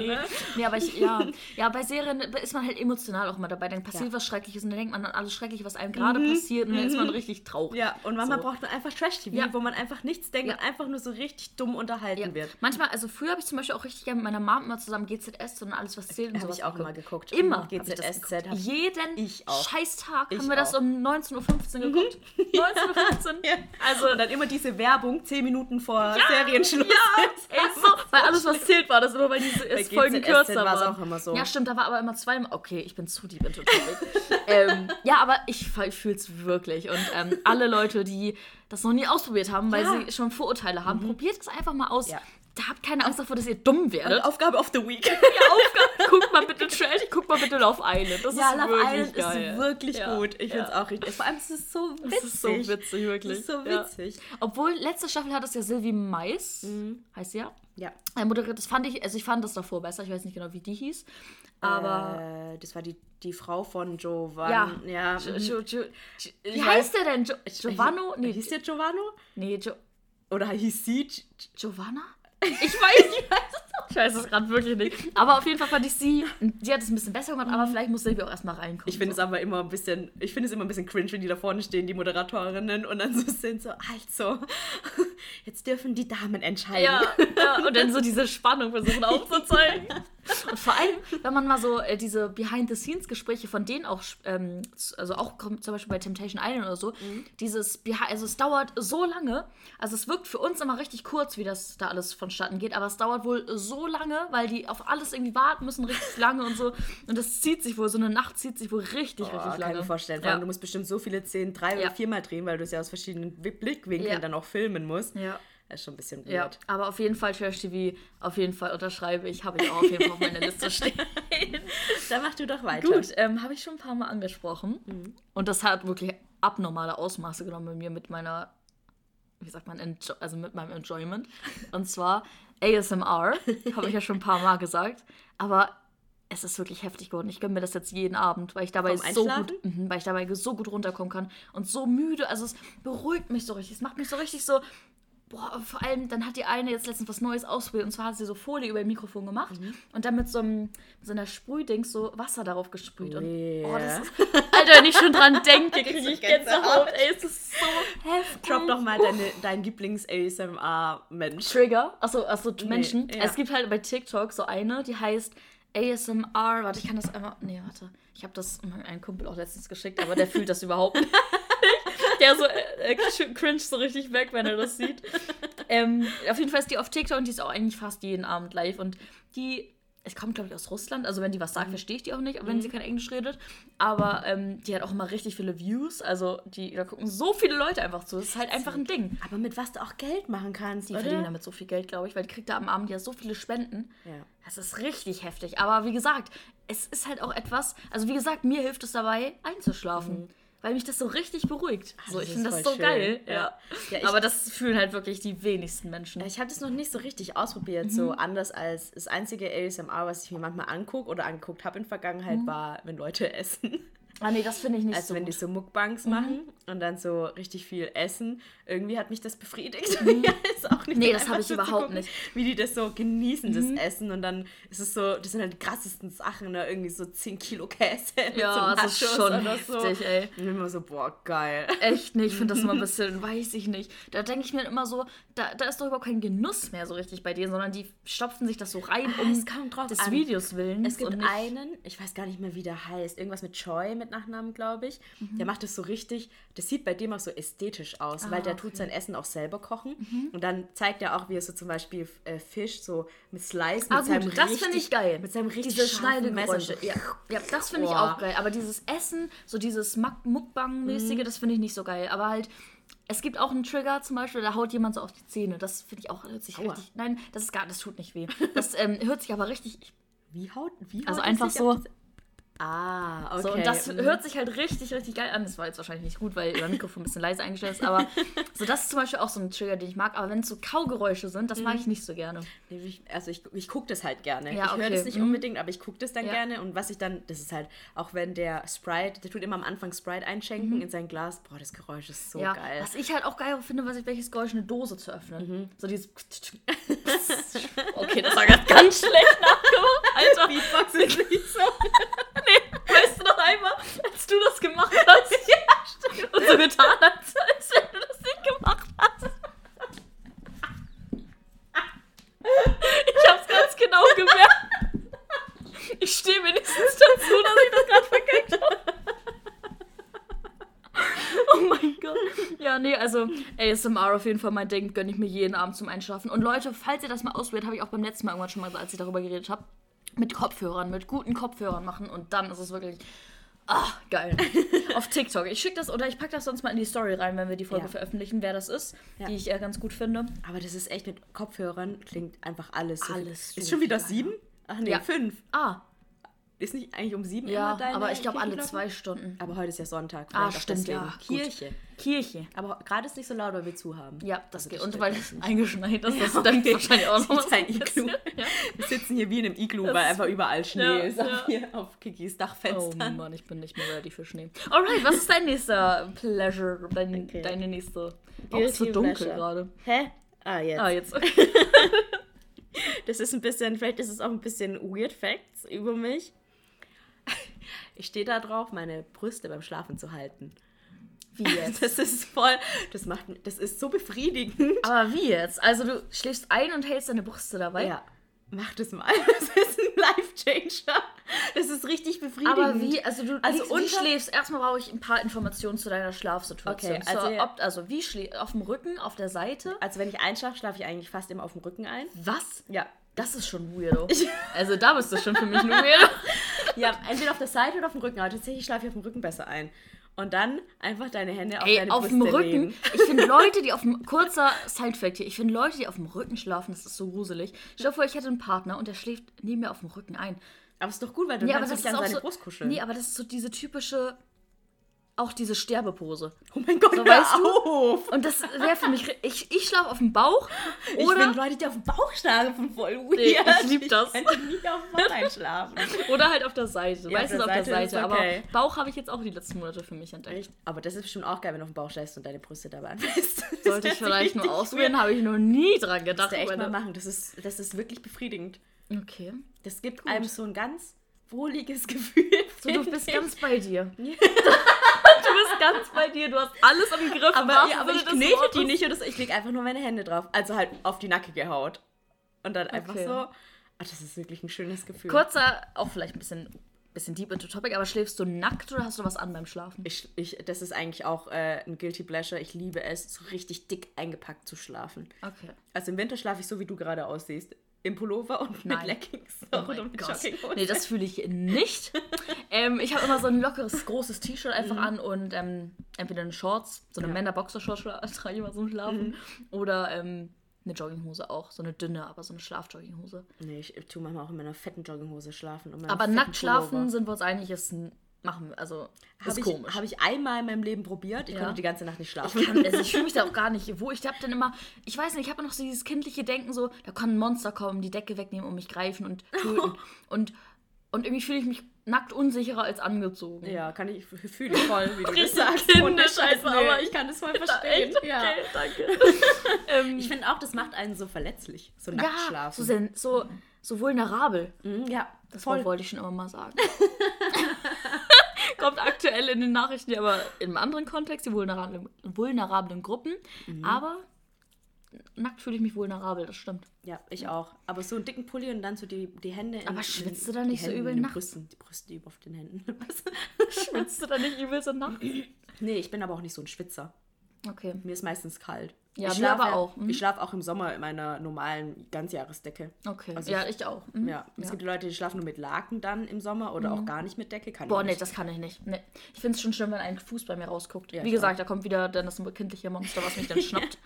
Nee. ne? nee, aber ich, ja, ja, bei Serien ist man halt emotional auch mal dabei. Dann passiert Ja. was Schreckliches und dann denkt man an alles Schreckliche, was einem gerade passiert und dann ist man richtig traurig. Ja, und manchmal So. braucht man einfach Trash-TV, Ja. wo man einfach nichts denkt Ja. und einfach nur so richtig dumm unterhalten wird. Manchmal, also früher habe ich zum Beispiel auch richtig gerne mit meiner Mom immer zusammen GZS und alles, was zählt und sowas ich auch geguckt. immer geguckt. Immer. Das GZSZ hab Jeden ich auch. scheiß Tag Ich haben wir das auch. um 19.15 Uhr geguckt. (laughs) 19.15 Uhr. Also, Und dann immer diese Werbung 10 Minuten vor Serienschluss. Ja, ey, (laughs) so, weil alles, was zählt, war das immer, weil diese Bei Folgen kürzer waren. auch immer so. Ja, stimmt, da war aber immer zweimal. Okay, ich bin zu deep into topic. (laughs) ähm, ja, aber ich, ich fühle es wirklich. Und ähm, alle Leute, die das noch nie ausprobiert haben, weil Ja. Mhm. sie schon Vorurteile haben, probiert es einfach mal aus. Ja. Da habt keine Angst davor, dass ihr dumm werdet. Aufgabe of the Week. (laughs) Die Aufgabe, guckt mal bitte Trash, guckt mal bitte Love Island. Das Ja, ist Love wirklich Island geil. ist wirklich Ja. gut. Ich Ja. finde es auch richtig. Vor allem es ist so witzig. Das ist so witzig, wirklich. Das ist so Ja. witzig. Obwohl, letzte Staffel hat es ja Sylvie Mais, heißt sie ja. Ja. Er moderiert, das fand ich, also ich fand das davor besser, ich weiß nicht genau, wie die hieß. Aber. äh, das war die, die Frau von Jovan. ja. ja. Jo. Jo, Jo, wie weiß- heißt der denn? Giovanno? Nee, Hieß der Giovanno? nee jo, Oder hieß sie? Gi- Giovanna? (laughs) Ich weiß, ich weiß es Ich weiß es gerade wirklich nicht. Aber auf jeden Fall fand ich sie, sie hat es ein bisschen besser gemacht, aber vielleicht muss Silvia auch erstmal reinkommen. Ich finde so. es aber immer ein bisschen, ich finde es immer ein bisschen cringe, wenn die da vorne stehen, die Moderatorinnen, und dann so sind so, also, (laughs) jetzt dürfen die Damen entscheiden. Ja, ja, und dann so (laughs) diese Spannung versuchen aufzuzeigen. Und vor allem, wenn man mal so äh, diese Behind-the-Scenes-Gespräche von denen auch, ähm, also auch zum Beispiel bei Temptation Island oder so, dieses, Behi- also es dauert so lange, also es wirkt für uns immer richtig kurz, wie das da alles vonstatten geht, aber es dauert wohl so lange, weil die auf alles irgendwie warten müssen, richtig lange und so. Und das zieht sich wohl, so eine Nacht zieht sich wohl richtig, Oh, richtig kann ich lange. mir vorstellen. Vor Ja. allem, du musst bestimmt so viele Szenen drei Ja. oder viermal drehen, weil du es ja aus verschiedenen Wi- Blickwinkeln Ja. dann auch filmen musst. Ja. Das ist schon ein bisschen Ja, weird. aber auf jeden Fall Trash TV, auf jeden Fall unterschreibe ich, habe ich auch auf jeden Fall auf meiner Liste stehen. (laughs) Dann mach du doch weiter. Gut, ähm, habe ich schon ein paar Mal angesprochen. Und das hat wirklich abnormale Ausmaße genommen bei mir mit meiner, wie sagt man, Enjo also mit meinem Enjoyment. Und zwar ASMR, habe ich ja schon ein paar Mal gesagt. Aber es ist wirklich heftig geworden. Ich gönne mir das jetzt jeden Abend, weil ich dabei so gut, mhm, weil ich dabei so gut runterkommen kann und so müde. Also es beruhigt mich so richtig. Es macht mich so richtig so. Boah, vor allem, dann hat die eine jetzt letztens was Neues ausprobiert und zwar hat sie so Folie über ihr Mikrofon gemacht Mhm. und dann mit so, einem, mit so einer Sprühdings so Wasser darauf gesprüht. Und, oh, das Yeah. ist, Alter, wenn ich schon dran (laughs) denke, kriege ich Gänsehaut. Ey, es ist so heftig. Drop doch mal deine, dein Lieblings-ASMR-Mensch. Trigger, achso, achso, Menschen. ja. Es gibt halt bei TikTok so eine, die heißt ASMR. Warte, ich kann das einmal. Nee, warte. Ich habe das meinem Kumpel auch letztens geschickt, aber der fühlt das überhaupt nicht. (laughs) Der so äh, äh, cringe so richtig weg, wenn er das sieht. Ähm, auf jeden Fall ist die auf TikTok und die ist auch eigentlich fast jeden Abend live. Und die, es kommt, glaube ich, aus Russland. Also, wenn die was sagt, verstehe ich die auch nicht, wenn sie kein Englisch redet. Aber ähm, die hat auch immer richtig viele Views. Also, die, da gucken so viele Leute einfach zu. Das ist halt einfach ein Ding. Aber mit was du auch Geld machen kannst, Die oder? verdienen damit so viel Geld, glaube ich, weil die kriegt da am Abend ja so viele Spenden. Ja. Das ist richtig heftig. Aber wie gesagt, es ist halt auch etwas, also wie gesagt, mir hilft es dabei, einzuschlafen. Weil mich das so richtig beruhigt. so, das ich finde das so schön. geil. Ja. Ja. Ja, Aber das fühlen halt wirklich die wenigsten Menschen. Ich habe das noch nicht so richtig ausprobiert, Mhm. so anders als das einzige ASMR, was ich mir manchmal angucke oder angeguckt habe in Vergangenheit, war, wenn Leute (laughs) essen. Ah nee, das finde ich nicht Also so wenn die gut. so Mukbangs Mhm. machen und dann so richtig viel essen. Irgendwie hat mich das befriedigt. (laughs) Ja, ist auch nicht Mhm. Nee, das habe ich so überhaupt gucken, nicht. Mhm. Wie die das so genießen, das Essen. Und dann ist es so, das sind halt die krassesten Sachen, ne? irgendwie so 10 Kilo Käse mit Ja, so das ist schon oder so. heftig, ey. Und immer so, boah, geil. Echt nicht. Ich finde das immer ein (laughs) bisschen, weiß ich nicht. Da denke ich mir immer so, da, da ist doch überhaupt kein Genuss mehr so richtig bei denen, sondern die stopfen sich das so rein, Ah, um es kommt drauf des an. Videos willen. Es gibt einen, ich weiß gar nicht mehr, wie der heißt, irgendwas mit Choi mit Nachnamen, glaube ich. Mhm. Der macht das so richtig, das sieht bei dem auch so ästhetisch aus, weil der Ah, okay. Mhm. tut sein Essen auch selber kochen. Und dann zeigt er auch, wie er so zum Beispiel äh, Fisch so mit Slice, Ah, mit seinem gut, das richtig, finde ich geil. Mit seinem richtig diese. Schneidegeräusche. Ja, ja, das finde ich auch geil. Aber dieses Essen, so dieses Mukbang-mäßige, Mhm. das finde ich nicht so geil. Aber halt, es gibt auch einen Trigger zum Beispiel, da haut jemand so auf die Zähne. Das finde ich auch, hört sich Aua. richtig. Nein, das ist gar, das tut nicht weh. Das ähm, hört sich aber richtig. Wie haut, wie Also haut er einfach so. auf das- Ah, okay. So, und das Mhm. hört sich halt richtig, richtig geil an. Das war jetzt wahrscheinlich nicht gut, weil mein Mikrofon ein bisschen leise eingestellt ist. Aber (laughs) so, das ist zum Beispiel auch so ein Trigger, den ich mag. Aber wenn es so Kaugeräusche sind, das Mhm. mag ich nicht so gerne. Also ich, ich gucke das halt gerne. Ja, ich höre okay. das nicht Mhm. unbedingt, aber ich gucke das dann Ja. gerne. Und was ich dann, das ist halt, auch wenn der Sprite, der tut immer am Anfang Sprite einschenken in sein Glas. Boah, das Geräusch ist so Mhm. ja, geil. was ich halt auch geil finde, was ich, welches Geräusch eine Dose zu öffnen. So dieses. (laughs) okay, das war ganz, ganz schlecht (laughs) nachgemacht. Alter, Beatbox ist nicht so. (laughs) weißt du noch einmal, als du das gemacht hast? (laughs) ja, stimmt. Und so getan hast, als wenn du das nicht gemacht hast. Ich hab's ganz genau gemerkt. Ich stehe wenigstens dazu, dass ich das gerade verkackt habe. Oh mein Gott. Ja, nee, also ASMR auf jeden Fall mein Ding, gönne ich mir jeden Abend zum Einschlafen. Und Leute, falls ihr das mal ausprobiert, habe ich auch beim letzten Mal irgendwann schon mal als ich darüber geredet habe, mit Kopfhörern, mit guten Kopfhörern machen und dann ist es wirklich ah, geil. (laughs) auf TikTok. Ich schicke das oder ich packe das sonst mal in die Story rein, wenn wir die Folge Ja. veröffentlichen, wer das ist, Ja. die ich äh, ganz gut finde. Aber das ist echt mit Kopfhörern klingt einfach alles. So Alles Ist so schon wieder sieben? Ach nee, Ja. fünf. Ah, Ist nicht eigentlich um sieben ja, immer deine aber ich glaube alle zwei Stunden. Aber heute ist ja Sonntag. Ah, stimmt, ja, gut. Kirche. Kirche. Aber gerade ist nicht so laut, weil wir zu haben. Ja, das Also geht. Und weil es (laughs) eingeschneit ist, das Ja, okay. wahrscheinlich auch noch ist ein so. Iglu. Ja. Wir sitzen hier wie in einem Iglu, Das weil ist- einfach überall Schnee Ja, ist auf, hier, auf Kikis Oh Dachfenstern. Mann, ich bin nicht mehr ready für Schnee. Alright, was ist dein nächster Pleasure? Dein, Okay. Deine nächste. Oh, es Guilty wird dunkel Pleasure. gerade. Hä? Ah, jetzt. Ah, jetzt. (laughs) Das ist ein bisschen, vielleicht ist es auch ein bisschen Weird Facts über mich. Ich stehe da drauf, meine Brüste beim Schlafen zu halten. Wie jetzt? Das ist voll, das macht, das ist so befriedigend. Aber wie jetzt? Also du schläfst ein und hältst deine Brüste dabei? Ja, mach das mal. (laughs) Das ist ein Life-Changer. Das ist richtig befriedigend. Aber wie, also du Also unter- schläfst, erstmal brauche ich ein paar Informationen zu deiner Schlafsituation. Okay, also- so, ob, also wie schläfst auf dem Rücken, auf der Seite? Also wenn ich einschlafe, schlafe ich eigentlich fast immer auf dem Rücken ein. Was? Ja. Das ist schon weirdo. (laughs) Also da bist du schon für mich ein weirdo. (laughs) Ja, entweder auf der Seite oder auf dem Rücken. Aber tatsächlich schlafe ich auf dem Rücken besser ein. Und dann einfach deine Hände auf Ey, deine auf dem Rücken. legen. Ich finde (laughs) Leute, die auf dem. Kurzer Side-Fact hier. Ich finde Leute, die auf dem Rücken schlafen, das ist so gruselig. Stell dir vor, ich hätte einen Partner und der schläft neben mir auf dem Rücken ein. Aber ist doch gut, weil du Nee, kannst dich an seine so. Brust kuscheln. Nee, aber das ist so diese typische. Auch diese Sterbepose. oh mein Gott, So, weißt du? auf. Und das wäre für mich. Ich, ich schlafe auf dem Bauch. Ich Oder, finde Leute, die auf dem Bauch schlafen, voll weird. Nee, ich lieb das. Ich könnte nie auf dem Bauch einschlafen. (laughs) oder halt auf der Seite. Ja, Meistens auf der Seite Seite. okay. Aber Bauch habe ich jetzt auch die letzten Monate für mich entdeckt. Echt? Aber das ist bestimmt auch geil, wenn du auf dem Bauch schläfst und deine Brüste dabei (laughs) anfasst. Das Sollte ich vielleicht mal ausprobieren, habe ich noch nie dran Das gedacht. du echt meine- mal machen. Das ist, das ist wirklich befriedigend. Okay. Das gibt einem so ein ganz wohliges (laughs) Gefühl. So, du bist ich. ganz bei dir. Du bist ganz bei dir. Du hast alles im Griff. Aber, ja, aber ich knete die nicht so. Ich lege einfach nur meine Hände drauf. Also halt auf die nackige Haut. Und dann einfach Okay. so. Ah, das ist wirklich ein schönes Gefühl. Kurzer, auch vielleicht ein bisschen, bisschen deep into topic, aber schläfst du nackt oder hast du was an beim Schlafen? Ich, ich, das ist eigentlich auch äh, ein Guilty Pleasure. Ich liebe es, so richtig dick eingepackt zu schlafen. Okay. Also im Winter schlafe ich so, wie du gerade aussiehst. Im Pullover und mit Nein. Leggings. Oh oder mit. Jogginghose. Nee, das fühle ich nicht. (laughs) ähm, ich habe immer so ein lockeres, großes T-Shirt einfach Mhm. an und ähm, entweder eine Shorts, so eine Männer-Boxershorts trage ich immer zum Schlafen. Mhm. Oder ähm, eine Jogginghose auch. So eine dünne, aber so eine Schlafjogginghose. Nee, ich tue manchmal auch in meiner fetten Jogginghose schlafen. Aber nackt schlafen sind wir uns einig, ist ein- machen wir. Also, ist Habe ich, komisch. hab ich einmal in meinem Leben probiert. Ich Ja. konnte die ganze Nacht nicht Ich, schlafen. kann, also ich fühle mich da auch (laughs) gar nicht wo. Ich habe dann immer, ich weiß nicht, ich habe noch so dieses kindliche Denken, so, da kann ein Monster kommen, die Decke wegnehmen und mich greifen und töten. (laughs) und, und irgendwie fühle ich mich nackt unsicherer als angezogen. Ja, kann ich fühle ich voll, wie du das sagst. kindisch einfach, aber nee. ich kann das voll (laughs) verstehen. echt? Ja. Okay, danke. ähm, Ich finde auch, das macht einen so verletzlich, so nackt ja, so, so, so vulnerabel. Mhm, ja, Das voll. Wollte ich schon immer mal sagen. Kommt aktuell in den Nachrichten, aber in einem anderen Kontext, die vulnerablen, vulnerablen Gruppen. Mhm. Aber nackt fühle ich mich vulnerabel, das stimmt. Ja, ich auch. Aber so einen dicken Pulli und dann so die, die Hände in Aber schwitzt du da nicht so übel nachts? Brüsten, Die Brüste über auf den Händen. (laughs) (laughs) Schwitzt du da nicht übel so nachts? nee, ich bin aber auch nicht so ein Schwitzer. Okay. Mir ist meistens kalt. Ja, ich schlafe auch. Mhm. Ich schlafe auch im Sommer in meiner normalen Ganzjahresdecke. Okay. Also ja, ich auch. Mhm. Ja, es gibt Leute, die schlafen nur mit Laken dann im Sommer oder auch gar nicht mit Decke. Kann Boah, nee, das kann ich nicht. Nee. Ich finde es schon schlimm, wenn ein Fuß bei mir rausguckt. Ja, Wie gesagt, da kommt wieder dann das kindliche Monster, was mich dann (laughs) schnappt.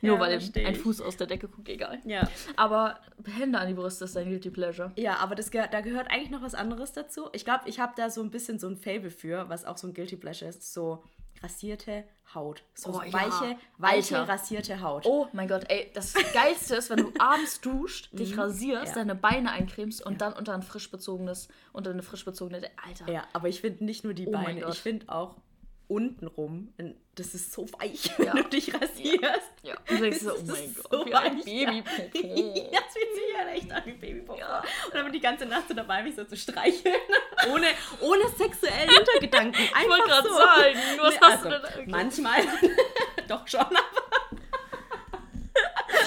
Nur Ja, weil ein. Fuß aus der Decke guckt, egal. Ja. Aber Hände an die Brüste ist dein Guilty Pleasure. ja, aber das gehört, da gehört eigentlich noch was anderes dazu. Ich glaube, ich habe da so ein bisschen so ein Fable für, was auch so ein Guilty Pleasure ist. So rasierte Haut. So Oh, ja. weiche, weiche, Alter. rasierte Haut. Oh mein Gott, ey, das Geilste ist, wenn du (laughs) abends duscht, dich rasierst, Mhm. Ja. deine Beine eincremst und dann unter ein frisch bezogenes, unter eine frisch bezogene, Alter. Ja, aber ich finde nicht nur die Oh Beine, ich finde auch untenrum, das ist so weich, (laughs) wenn Ja. du dich rasierst. Ja. Und du denkst so, Das oh mein Gott, so wie ein. Babypopo. (laughs) Ja, das fühlt sich ja echt an wie Babypopo. Und dann bin die ganze Nacht so dabei, mich so zu streicheln. (laughs) ohne, ohne sexuellen Hintergedanken. Einfach Ich wollte gerade so. sagen, was Nee, hast also, du denn? Okay. Manchmal. Doch schon, aber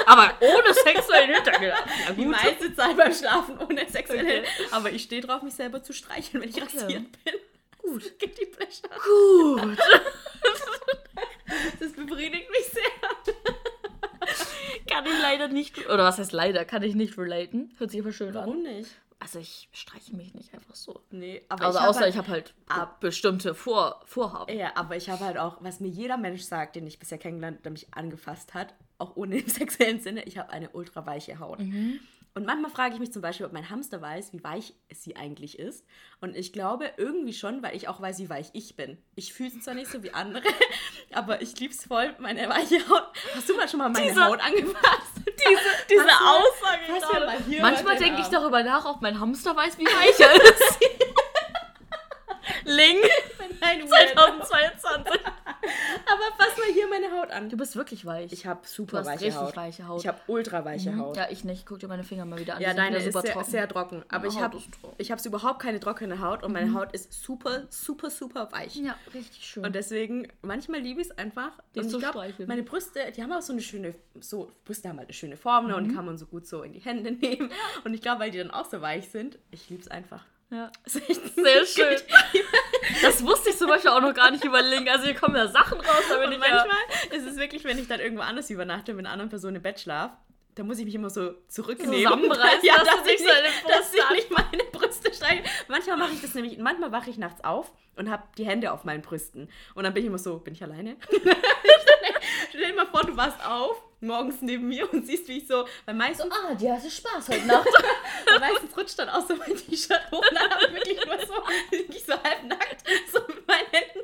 Aber ohne sexuellen Hintergrund. Ja, die meiste Zeit beim Schlafen ohne sexuellen. Okay. Aber ich stehe drauf, mich selber zu streicheln, wenn ich Okay. rasiert bin. Gut. (laughs) Gibt die Pleasure. Gut. (laughs) Das befriedigt mich sehr. (laughs) Kann ich leider nicht. Oder was heißt leider? Kann ich nicht relaten. Hört sich aber schön an. Warum nicht? Also ich streiche mich nicht einfach so. Nee, aber Also ich außer halt, ich habe halt Ab- bestimmte Vor Vorhaben. Ja, aber ich habe halt auch, was mir jeder Mensch sagt, den ich bisher kennengelernt, der mich angefasst hat, auch ohne im sexuellen Sinne, ich habe eine ultra weiche Haut. Mhm. Und manchmal frage ich mich zum Beispiel, ob mein Hamster weiß, wie weich sie eigentlich ist. Und ich glaube irgendwie schon, weil ich auch weiß, wie weich ich bin. Ich fühle es zwar nicht so wie andere, (laughs) aber ich liebe es voll, meine weiche Haut. Hast du mal schon mal meine Diese- Haut angefasst? (laughs) Diese, diese Aussage mal hier Manchmal mal den denke ich darüber nach, ob mein Hamster weiß, wie (laughs) weich er ist. Ling Nein, 2022. Aber fass mal hier meine Haut an. Du bist wirklich weich. Ich habe super weiche richtig Haut. weiche Haut. Ich habe ultra weiche Haut. ja, ich nicht. Guck dir meine Finger mal wieder an. Ja, deine ist super sehr trocken. sehr trocken. Aber Meine ich habe ich überhaupt keine trockene Haut und meine Haut ist super, super, super weich. Ja, richtig schön. Und deswegen, manchmal liebe ich es einfach. Und zu ich glaub, streicheln. meine Brüste, die haben auch so eine schöne, so, Brüste haben halt eine schöne Form ne, Mhm. und kann man so gut so in die Hände (laughs) nehmen. Und ich glaube, weil die dann auch so weich sind, ich liebe es einfach. Ja. (laughs) Das ist echt Sehr (laughs) schön. Das wusste ich zum Beispiel auch noch gar nicht über Ling. Also hier kommen ja Sachen raus, da bin ich ja... manchmal ist es wirklich, wenn ich dann irgendwo anders übernachte, mit einer anderen Person im Bett schlaf, da muss ich mich immer so zurücknehmen. Zusammenreißen, (laughs) ja, dass dass, ich nicht, dass ich nicht meine Brüste streichle. Manchmal mache ich das nämlich, manchmal wache ich nachts auf und habe die Hände auf meinen Brüsten. Und dann bin ich immer so, bin ich alleine? Stell dir mal vor, du wachst auf, morgens neben mir und siehst, wie ich so, weil meistens, Ah, die hatte Spaß heute Nacht. (laughs) weil meistens rutscht dann auch so mein T-Shirt hoch und dann habe ich wirklich nur so, ich so halbnackt, so mit meinen Händen.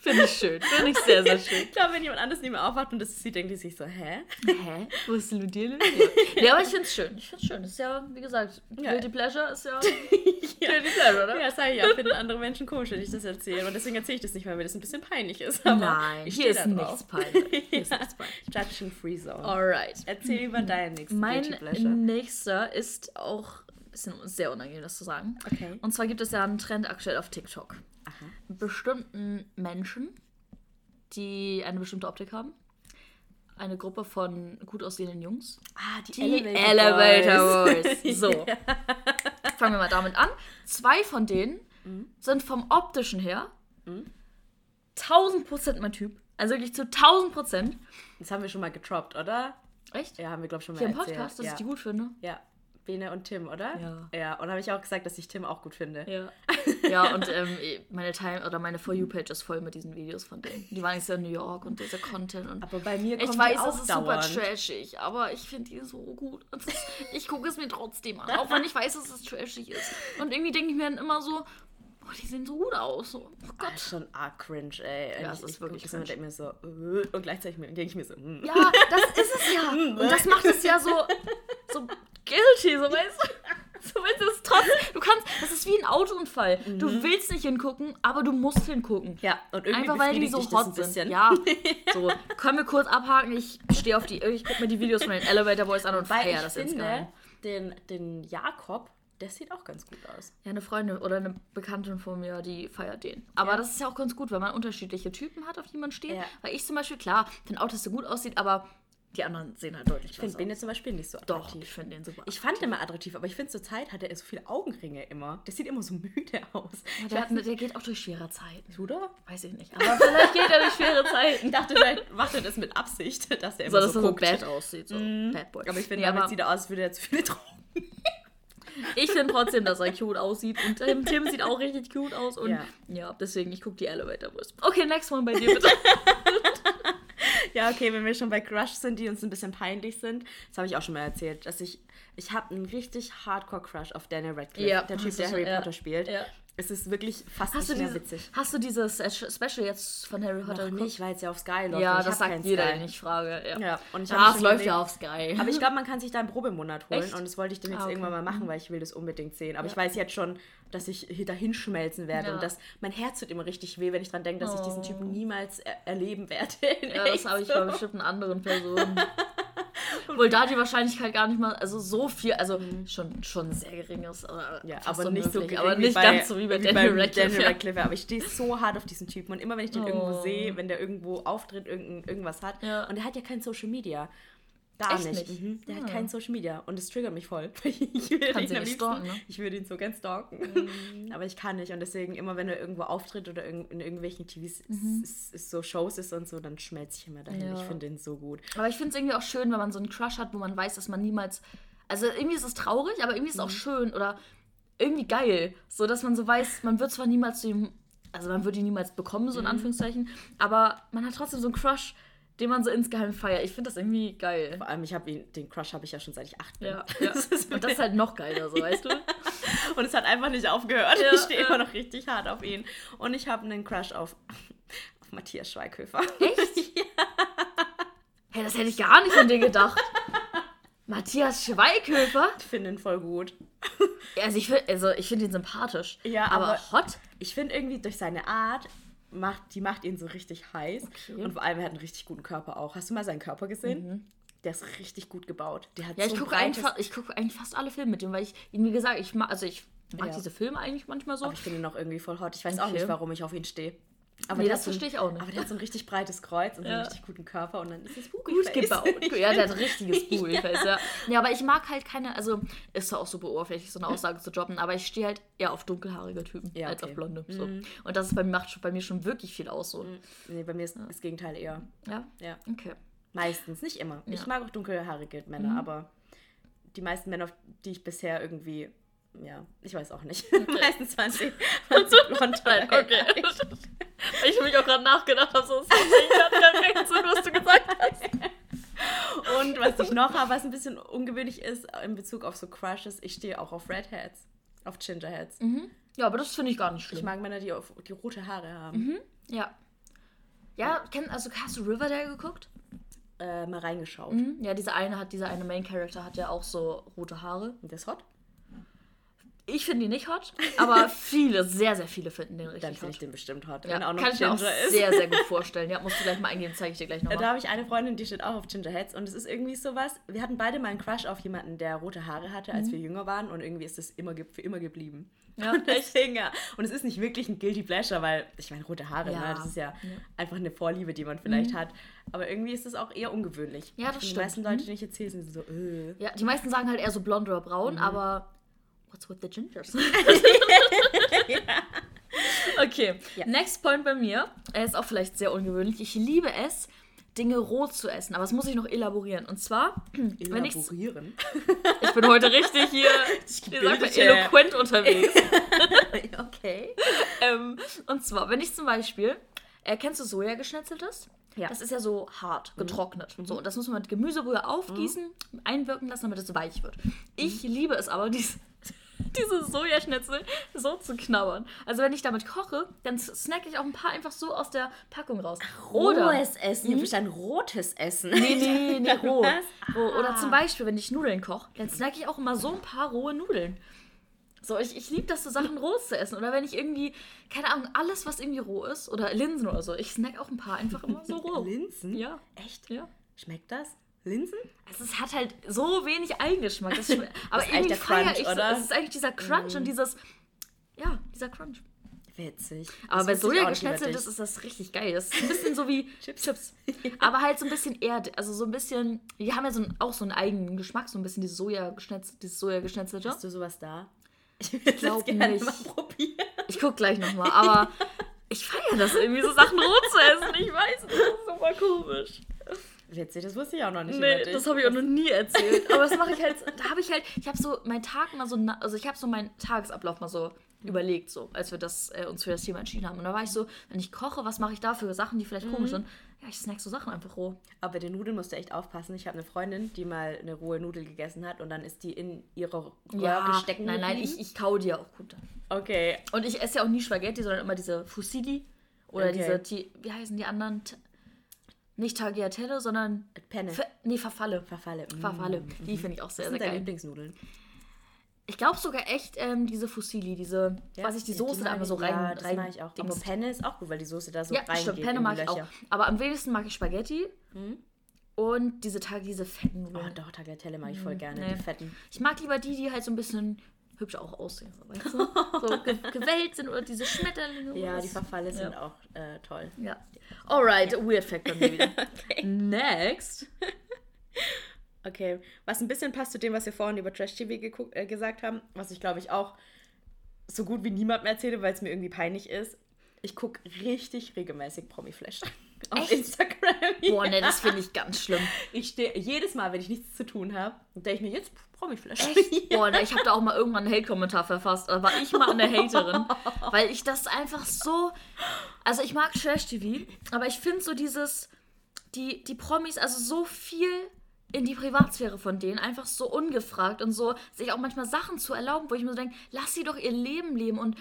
Finde ich schön. Finde ich sehr, sehr schön. Ich glaube, wenn jemand anders neben mir aufwacht und das sieht, denkt die sich so, hä? Hä? Wo ist Ludile? (laughs) Ja. ja, aber ich finde es schön. Ich finde es schön. Das ist ja, wie gesagt, Ja. Guilty Pleasure ist ja (laughs) Ja. Guilty Pleasure, oder? Ja, sag ich ja, finden andere Menschen komisch, wenn ich das erzähle. Und deswegen erzähle ich das nicht, weil mir das ein bisschen peinlich ist. Aber Nein, ich hier ist nichts peinlich. Hier ist (laughs) nichts peinlich. Judging Free Zone. Alright. Erzähl über deinen nächsten Mein Guilty Pleasure. nächster ist auch bisschen sehr unangenehm, das zu sagen. Okay. Und zwar gibt es ja einen Trend aktuell auf TikTok. Aha. Bestimmten Menschen, die eine bestimmte Optik haben. Eine Gruppe von gut aussehenden Jungs. Ah, die, Die Elevator, Elevator Boys. (laughs) So. Fangen wir mal damit an. Zwei von denen sind vom optischen her 1000 Prozent mein Typ. Also wirklich zu 1000 Prozent. Das haben wir schon mal getroppt, oder? Echt? Ja, haben wir, glaube ich, schon mal Hier im erzählt. Podcast, dass ja. ich die gut finde. Ja. Bene und Tim, oder? Ja. Ja, und habe ich auch gesagt, dass ich Tim auch gut finde. Ja. (laughs) Ja, und ähm, meine Time oder meine For You-Page ist voll mit diesen Videos von denen. Die waren jetzt ja in New York und dieser Content und. Aber bei mir kommt Ich weiß, es ist dauernd. super trashig, aber ich finde die so gut. Ich gucke es mir trotzdem an, auch wenn ich weiß, dass es trashig ist. Und irgendwie denke ich mir dann immer so, oh, die sehen so gut aus. So, oh Ah, Gott. ist schon arg cringe, ey. Ja, ich, es ist ich wirklich das cringe. denke mir so, äh, und gleichzeitig denke ich mir so, mm. Ja, das ist es ja. (laughs) Und das macht es ja so, so guilty, so weißt du. (laughs) So weißt du, es ist trotzdem, du kannst, das ist wie ein Autounfall. Du willst nicht hingucken, aber du musst hingucken. Ja, und irgendwie Einfach weil die so das hot sind. Ja, (laughs) so. Können wir kurz abhaken? Ich stehe auf die. Ich gucke mir die Videos von den Elevator Boys an und feiere das finde, insgeheim. den, den Jakob, der sieht auch ganz gut aus. Ja, eine Freundin oder eine Bekanntin von mir, die feiert den. Aber Ja. das ist ja auch ganz gut, wenn man unterschiedliche Typen hat, auf die man steht. Ja. Weil ich zum Beispiel, klar, finde auch, dass der gut aussieht, aber Die anderen sehen halt deutlich Ich finde Bene zum Beispiel nicht so Doch, attraktiv. ich finde den super. Ich fand den immer attraktiv, aber ich finde zur Zeit hat er so viele Augenringe immer. Der sieht immer so müde aus. Ja, der, hat, der geht auch durch schwere Zeiten. Da? Weiß ich nicht. Aber vielleicht geht er durch schwere Zeiten. (laughs) Ich dachte, vielleicht macht er das mit Absicht, dass er So, immer dass so, er so guckt. bad aussieht. So. Bad Boy. Aber ich finde, Nee, damit sieht er aus, als würde er zu viele Drogen. ich finde trotzdem, dass er cute aussieht. Und Tim, Tim sieht auch richtig cute aus. Und ja, Ja. deswegen, ich gucke die Elevator Boys. Okay, next one bei dir bitte. (laughs) Ja, okay, wenn wir schon bei Crush sind, die uns ein bisschen peinlich sind, das habe ich auch schon mal erzählt, dass ich, ich habe einen richtig Hardcore-Crush auf Daniel Radcliffe, Ja, der Typ, der Harry ja. Potter spielt. Ja. Es ist wirklich fast Hast du, nicht mehr diese, witzig. hast du dieses Special jetzt von Harry Potter Noch nicht, weil es ja auf Sky läuft. Ja, das sagt jeder, Sky. ich frage. Ja, Ja, und ich ja hab es läuft ja auf Sky. Aber ich glaube, man kann sich da einen Probemonat holen Echt? und das wollte ich dann jetzt Ah, okay. irgendwann mal machen, weil ich will das unbedingt sehen. Aber ich weiß jetzt schon, dass ich dahin schmelzen werde Ja. und dass mein Herz tut immer richtig weh, wenn ich dran denke, dass ich diesen Oh. Typen niemals er erleben werde. Ja, das (laughs) habe ich bei bestimmten anderen Personen. (laughs) (laughs) Obwohl da die Wahrscheinlichkeit gar nicht mal, also so viel, also schon, schon sehr gering ist. Aber Mhm. Ja, aber nicht so gering aber nicht bei, ganz so wie bei Daniel Radcliffe. Daniel. Radcliffe. Aber ich stehe so hart auf diesen Typen und immer wenn ich den irgendwo Oh. sehe, wenn der irgendwo auftritt, irgend, irgendwas hat Ja. und der hat ja kein Social Media. Gar Echt nicht. nicht? Mhm. Der Ah. hat kein Social Media und es triggert mich voll. (laughs) Ich würde Kannst ihn ihn am nicht liebsten, stalken, ne? ich würde ihn so gern stalken. Mhm. (laughs) Aber ich kann nicht und deswegen immer, wenn er irgendwo auftritt oder in irgendwelchen TVs ist, ist so Shows ist und so, dann schmelze ich immer dahin. Mhm. Ja. Ich finde ihn so gut. Aber ich finde es irgendwie auch schön, wenn man so einen Crush hat, wo man weiß, dass man niemals. Also irgendwie ist es traurig, aber irgendwie ist es auch schön oder irgendwie geil. So dass man so weiß, man wird zwar niemals zu ihm. Also man würde ihn niemals bekommen, so in Anführungszeichen, aber man hat trotzdem so einen Crush, den man so insgeheim feiert. Ich finde das irgendwie geil. Vor allem, ich habe ihn, den Crush habe ich ja schon seit ich acht bin. Ja, (laughs) ja. Das ist Und das ist halt noch geiler, so weißt du? (laughs) Und es hat einfach nicht aufgehört. Ja, (laughs) ich stehe ja. immer noch richtig hart auf ihn. Und ich habe einen Crush auf, auf Matthias Schweighöfer. Echt? Hey, das hätte ich gar nicht von dir gedacht. Matthias Schweighöfer? Ich finde ihn voll gut. Also ich finde also ich find ihn sympathisch. Ja, aber, aber- hot? Ich finde irgendwie durch seine Art, macht, die macht ihn so richtig heiß. Okay. Und vor allem, er hat einen richtig guten Körper auch. Hast du mal seinen Körper gesehen? Der ist richtig gut gebaut. Der hat Ja, ich so ein gucke breites... einfach, ich gucke eigentlich fast alle Filme mit dem, weil ich, wie gesagt, ich mag, also ich mag Ja. diese Filme eigentlich manchmal so. Aber ich finde ihn auch irgendwie voll hot. Ich weiß auch Okay. nicht, warum ich auf ihn stehe. Aber Nee, das verstehe ich auch nicht. Aber der hat so ein richtig breites Kreuz und Ja. einen richtig guten Körper und dann ist es Gut Boogie-Face. gebaut. (laughs) Ja, der hat richtiges Bullface, (laughs) ja. ja. aber ich mag halt keine, also ist zwar auch super oberflächlich, so eine Aussage zu droppen, aber ich stehe halt eher auf dunkelhaarige Typen Ja, als okay. auf blonde. So. Und das ist bei, macht bei mir schon wirklich viel aus. So. Nee, bei mir ist das Gegenteil eher. Ja? Ja. Okay. Meistens, nicht immer. Ich Ja. mag auch dunkelhaarige Männer, aber die meisten Männer, auf die ich bisher irgendwie, ja, ich weiß auch nicht. (laughs) Meistens waren sie, waren sie blond. oder Okay. (laughs) ich habe mich auch gerade nachgedacht, habe so, ich hatte recht so, was du gesagt hast. (laughs) Und was ich noch habe, was ein bisschen ungewöhnlich ist in Bezug auf so Crushes, ich stehe auch auf Redheads, auf Gingerheads. Ja, aber das finde ich gar nicht Ich schlimm. mag Männer, die, auf, die rote Haare haben. Ja. Ja, kenn, also hast du Riverdale geguckt? Äh, mal reingeschaut. Mhm. Ja, dieser eine hat, dieser eine Main Character hat ja auch so rote Haare. Und der ist hot? Ich finde ihn nicht hot, aber (laughs) viele, sehr, sehr viele finden den Dann richtig finde ich hot. den bestimmt hot. Ja, wenn auch noch kann ich mir auch Ginger ist. sehr, sehr gut (laughs) vorstellen. Ja, musst du gleich mal eingehen, zeige ich dir gleich Da nochmal. habe ich eine Freundin, die steht auch auf Gingerheads und es ist irgendwie sowas. Wir hatten beide mal einen Crush auf jemanden, der rote Haare hatte, als wir jünger waren und irgendwie ist es immer für immer geblieben. Mhm. Ja, (laughs) und deswegen, ja. Und es ist nicht wirklich ein Guilty Pleasure, weil ich meine, rote Haare, Ja. ne, das ist ja, einfach eine Vorliebe, die man vielleicht hat. Aber irgendwie ist es auch eher ungewöhnlich. Ja, das Und Die stimmt. meisten Leute, die ich erzähle, sind so, äh. Ja, die meisten sagen halt eher so blond oder braun, Mhm. aber what's with the gingers? (laughs) Okay, Ja. next point bei mir. Er ist auch vielleicht sehr ungewöhnlich. Ich liebe es, Dinge roh zu essen, aber das muss ich noch elaborieren. Und zwar, wenn ich Elaborieren. (laughs) ich bin heute richtig hier, wie sagt man, gebildete- eloquent unterwegs. (laughs) okay. ähm, und zwar, wenn ich zum Beispiel, äh, kennst du Sojageschnetzeltes? Ja. Das ist ja so hart, getrocknet. So, und das muss man mit Gemüsebrühe aufgießen, einwirken lassen, damit es weich wird. Ich liebe es aber, dies, (laughs) diese Sojaschnitzel so zu knabbern. Also wenn ich damit koche, dann snacke ich auch ein paar einfach so aus der Packung raus. Rohes Essen. Ich habe verstanden, rotes Essen. Nee, nee, nee, (laughs) roh. Roh. Oder Ah. zum Beispiel, wenn ich Nudeln koche, dann snacke ich auch immer so ein paar rohe Nudeln. So, ich, ich liebe das, so Sachen roh zu essen. Oder wenn ich irgendwie, keine Ahnung, alles, was irgendwie roh ist, oder Linsen oder so, ich snack auch ein paar einfach immer so roh. (laughs) Linsen? Ja. Echt? Ja. Schmeckt das? Linsen? Also es hat halt so wenig Eigengeschmack. Das (laughs) aber ist eigentlich irgendwie feiere Crunch, ich so. oder? Es ist eigentlich dieser Crunch und dieses, ja, dieser Crunch. Witzig. Aber Das bei Soja geschnetzelt ist, ist das richtig geil. Das ist ein bisschen so wie (laughs) Chips. Aber halt so ein bisschen eher, also so ein bisschen, die haben ja so einen, auch so einen eigenen Geschmack, so ein bisschen dieses Soja geschnetzt, dieses Soja geschnetzelte. Hast du sowas da? Ich würde das gerne nicht. mal probieren. Ich guck gleich nochmal, aber (laughs) ich feiere das irgendwie, so Sachen roh zu essen. Ich weiß, das ist super komisch. Witzig, das wusste ich auch noch nicht Nee, das habe ich auch noch nie erzählt. Aber das mache ich halt, da habe ich halt, ich habe so meinen Tag mal so, na- also ich habe so meinen Tagesablauf mal so überlegt, so, als wir das, äh, uns für das Thema entschieden haben. Und da war ich so, wenn ich koche, was mache ich da für Sachen, die vielleicht komisch sind? Ja, ich snack so Sachen einfach roh. Aber bei den Nudeln musst du echt aufpassen. Ich habe eine Freundin, die mal eine rohe Nudel gegessen hat und dann ist die in ihre Röhre stecken nein, nein, geblieben. ich, ich kau die ja auch gut. Okay. Und ich esse ja auch nie Spaghetti, sondern immer diese Fusilli oder Okay. diese, die, wie heißen die anderen? Nicht Tagliatelle, sondern Penne. F nee, Verfalle. Verfalle. Mm. Verfalle. Die finde ich auch Was sehr, sind sehr deine geil. Lieblingsnudeln? Ich glaube sogar echt ähm, diese Fusilli, diese, weiß ich, die Soße da einmal so rein. Ja, das rein mag ich auch. Aber dingst. Penne ist auch gut, weil die Soße da so Ja, reingeht. stimmt, Penne mag ich auch. Aber am wenigsten mag ich Spaghetti und diese Tage, diese fetten Oh, doch, Tagliatelle mag ich voll gerne, Mm, nee. die fetten. Ich mag lieber die, die halt so ein bisschen hübsch auch aussehen, so, weißt du? So ge (laughs) gewellt sind oder diese Schmetterlinge. Ja, die. Verfalle sind Ja. auch äh, toll. Ja. Alright, Weird Fact bei mir wieder. (laughs) Next. Okay, was ein bisschen passt zu dem, was wir vorhin über Trash TV äh, gesagt haben, was ich glaube ich auch so gut wie niemandem erzähle, weil es mir irgendwie peinlich ist. Ich gucke richtig regelmäßig Promiflash (laughs) auf? Instagram. Boah, ne, das finde ich ganz schlimm. Ich stehe jedes Mal, wenn ich nichts zu tun habe, denke ich mir jetzt Promiflash. Echt? (laughs) Boah, ne, ich habe da auch mal irgendwann einen Hate-Kommentar verfasst. Da war ich mal eine Haterin. (laughs) Weil ich das einfach so. Also, ich mag Trash-TV, aber ich finde so dieses. Die, die Promis, also so viel in die Privatsphäre von denen, einfach so ungefragt und so, sich auch manchmal Sachen zu erlauben, wo ich mir so denke, lass sie doch ihr Leben leben und.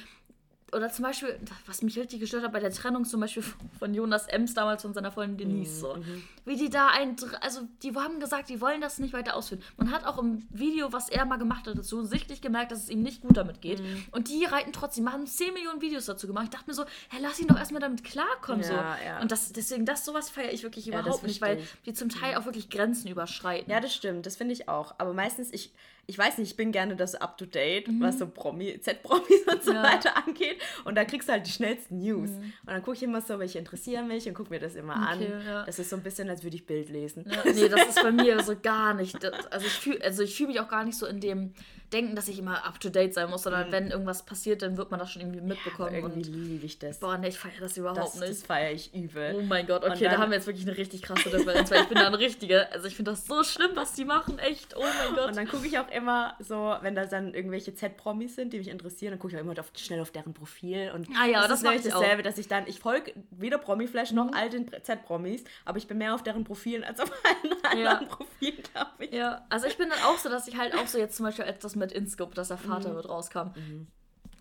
Oder zum Beispiel, was mich richtig gestört hat bei der Trennung zum Beispiel (laughs) von Jonas Ems damals von seiner Freundin Denise so. Wie die da ein, also die haben gesagt, die wollen das nicht weiter ausführen. Man hat auch im Video, was er mal gemacht hat, dazu sichtlich gemerkt, dass es ihm nicht gut damit geht. Und die reiten trotzdem, machen 10 Millionen Videos dazu gemacht. Ich dachte mir so, hä, lass ihn doch erstmal damit klarkommen. so. Ja, ja. Und das, deswegen, das sowas feiere ich wirklich überhaupt nicht, weil die zum Teil auch wirklich Grenzen überschreiten. Ja, das stimmt, das finde ich auch. Aber meistens, ich, ich weiß nicht, ich bin gerne das Up-to-Date, was so Promi, Z-Promis (laughs) und so Mhm. Ja. weiter angeht. Und da kriegst du halt die schnellsten News. Und dann gucke ich immer so, welche interessieren mich und gucke mir das immer Okay, an. ja. Das ist so ein bisschen, als würde ich Bild lesen. Ja, nee, das ist bei mir so gar nicht. Das, also ich fühle also ich fühl mich auch gar nicht so in dem Denken, dass ich immer up to date sein muss, sondern wenn irgendwas passiert, dann wird man das schon irgendwie mitbekommen. Aber irgendwie liebe ich das. boah, nee, ich feiere das überhaupt das nicht. das feiere ich übel. Oh mein Gott, okay, da dann- haben wir jetzt wirklich eine richtig krasse Differenz, weil ich bin da eine richtige. Also ich finde das so schlimm, was die machen, echt. Oh mein Gott. Und dann gucke ich auch immer so, wenn da dann irgendwelche Z-Promis sind, die mich interessieren, dann gucke ich auch immer auf, schnell auf deren Profil. Und Ah ja, das, das ist ich auch. Mhm. dasselbe, dass ich dann, ich folge weder Promiflash noch all den Z-Promis, aber ich bin mehr auf deren Profilen als auf allen Ja. anderen Profilen, glaube ich. Ja, also ich bin dann auch so, dass ich halt auch so jetzt zum Beispiel als das mit Inscope, dass der Mhm. Vater wird rauskam.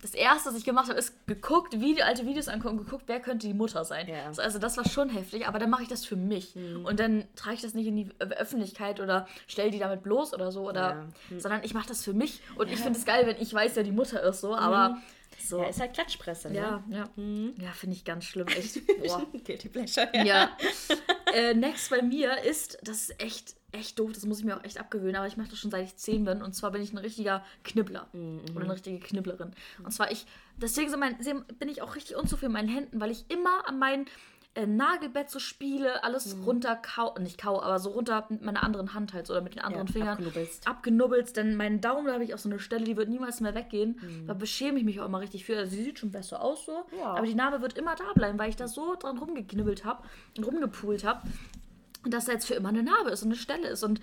Das erste, was ich gemacht habe, ist geguckt, Video, alte Videos angucken, geguckt, wer könnte die Mutter sein. Ja. Mhm. So, also das war schon heftig, aber dann mache ich das für mich. Und dann trage ich das nicht in die Öffentlichkeit oder stelle die damit bloß oder so, oder, Ja. Mhm. sondern ich mache das für mich. Und ich finde es geil, wenn ich weiß, wer die Mutter ist, so, aber so. Ja, ist halt Klatschpresse, ne? Ja, ja. Ja, finde ich ganz schlimm, echt. (laughs) Boah. Guilty Pleasure, Ja. (laughs) äh, next bei mir ist, das ist echt, echt doof, das muss ich mir auch echt abgewöhnen, aber ich mache das schon seit ich zehn bin und zwar bin ich ein richtiger Knibbler oder eine richtige Knibblerin. Und zwar ich, deswegen sind mein, bin ich auch richtig unzufrieden mit meinen Händen, weil ich immer an mein äh, Nagelbett so spiele, alles runter kau, nicht kau, aber so runter mit meiner anderen Hand halt so, oder mit den anderen Ja, Fingern. abknubbelst. Abgenubbelt, denn meinen Daumen, da habe ich auch so eine Stelle, die wird niemals mehr weggehen. Da beschäme ich mich auch immer richtig für. Also sie sieht schon besser aus so, Ja. aber die Narbe wird immer da bleiben, weil ich da so dran rumgeknibbelt habe und rumgepult habe. Und dass da jetzt für immer eine Narbe ist und eine Stelle ist. Und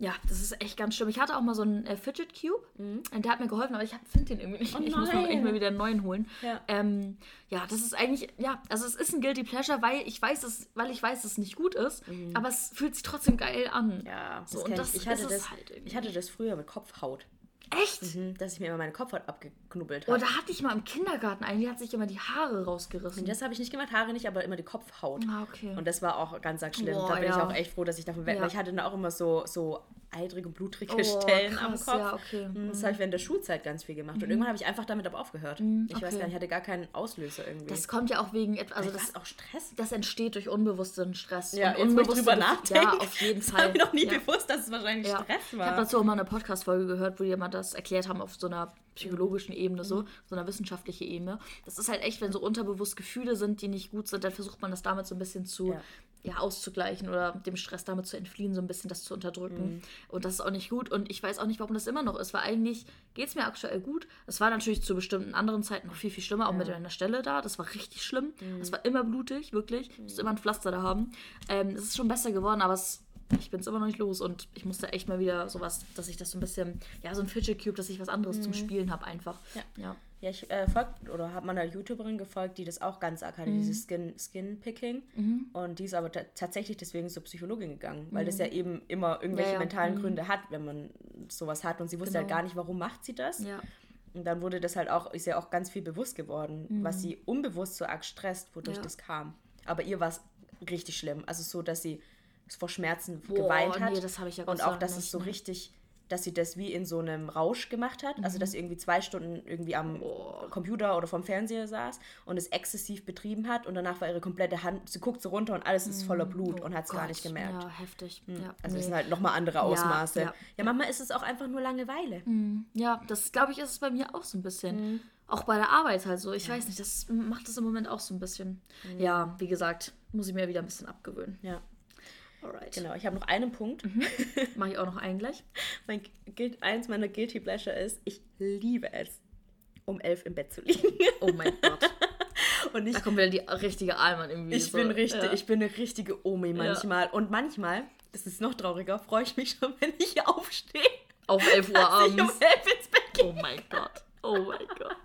ja, das ist echt ganz schlimm. Ich hatte auch mal so einen äh, Fidget Cube und der hat mir geholfen, aber ich finde den irgendwie nicht. Mhm. Oh ich muss mir echt mal wieder einen neuen holen. Ja. Ähm, ja, das ist eigentlich, ja, also es ist ein Guilty Pleasure, weil ich weiß es, weil ich weiß, dass es nicht gut ist, aber es fühlt sich trotzdem geil an. Mhm. Ja, So, das und das ich. Ich ist es das, halt irgendwie. ich hatte das früher mit Kopfhaut. Echt? Mhm, dass ich mir immer meine Kopfhaut abgeknubbelt Oh, habe. da hatte ich mal im Kindergarten einen, die hat sich immer die Haare rausgerissen. das habe ich nicht gemacht, Haare nicht, aber immer die Kopfhaut. ah, okay. Und das war auch ganz arg schlimm. Boah, da bin ich ja. auch echt froh, dass ich davon weg, Ja. weil ich hatte dann auch immer so, so eitrige blutrige Oh, Stellen krass, am Kopf. ja, okay. Und Das habe ich während der Schulzeit ganz viel gemacht. Und irgendwann habe ich einfach damit aber aufgehört. Ich weiß okay. gar nicht, ich hatte gar keinen Auslöser irgendwie. Das kommt ja auch wegen etwas, also das, es auch Stress. das entsteht durch unbewussten Stress. Ja, und jetzt, wo ich unbewusste drüber Bef- nachdenke, Ja, auf jeden Das Fall. war mir noch nie ja. bewusst, dass es wahrscheinlich Ja. Stress Ich war. habe dazu auch mal eine Podcast-Folge gehört, wo die jemand das erklärt haben auf so einer psychologischen Ebene, so, so einer wissenschaftlichen Ebene. Das ist halt echt, wenn so unterbewusst Gefühle sind, die nicht gut sind, dann versucht man das damit so ein bisschen zu Ja. ja. auszugleichen oder dem Stress damit zu entfliehen, so ein bisschen das zu unterdrücken. Und das ist auch nicht gut. Und ich weiß auch nicht, warum das immer noch ist, weil eigentlich geht es mir aktuell gut. Es war natürlich zu bestimmten anderen Zeiten noch viel, viel schlimmer, auch mit einer Stelle da. Das war richtig schlimm. Das war immer blutig, wirklich. Ich musste immer ein Pflaster da haben. Ähm, es ist schon besser geworden, aber es ich bin es immer noch nicht los und ich musste echt mal wieder sowas, dass ich das so ein bisschen, ja, so ein Fidget Cube, dass ich was anderes zum Spielen habe einfach. Ja. ja. Ja, ich äh, folgt oder habe meiner YouTuberin gefolgt, die das auch ganz arg hatte, dieses Skin, Skin Picking. Und die ist aber ta- tatsächlich deswegen zur Psychologin gegangen, weil das ja eben immer irgendwelche Ja, ja. mentalen Gründe hat, wenn man sowas hat. Und sie wusste halt Genau. gar nicht, warum macht sie das. Ja. Und dann wurde das halt auch, ist ja auch ganz viel bewusst geworden, was sie unbewusst so arg stresst, wodurch das kam. Aber ihr war es richtig schlimm. Also so, dass sie vor Schmerzen Boah, geweint hat. nee, das habe ich ja Gott Und auch, dass es nicht, so ne. richtig, dass sie das wie in so einem Rausch gemacht hat. Also, dass sie irgendwie zwei Stunden irgendwie am Computer oder vom Fernseher saß und es exzessiv betrieben hat. Und danach war ihre komplette Hand, sie guckt so runter und alles ist voller Blut und hat es gar nicht gemerkt. Ja, heftig. Ja, Also, nee. das sind halt nochmal andere Ausmaße. ja. Ja, ja, manchmal ist es auch einfach nur Langeweile. ja, das glaube ich, ist es bei mir auch so ein bisschen. Mhm. Auch bei der Arbeit halt so. Ich weiß nicht, das macht das im Moment auch so ein bisschen. Mhm. Ja, wie gesagt, muss ich mir wieder ein bisschen abgewöhnen. Ja, Alright. genau. Ich habe noch einen Punkt. (laughs) Mache ich auch noch einen gleich. Mein eins meiner Guilty Pleasure ist, ich liebe es, um elf im Bett zu liegen. (laughs) Oh mein Gott. (laughs) Und ich Da kommt wieder die richtige Alman irgendwie. Ich so. bin richtig, Ja. ich bin eine richtige Omi manchmal. Und manchmal, das ist noch trauriger, freue ich mich schon, wenn ich aufstehe. Auf 11 Uhr dass ich um abends. elf ins Bett gehe. Oh mein Gott. Oh mein Gott.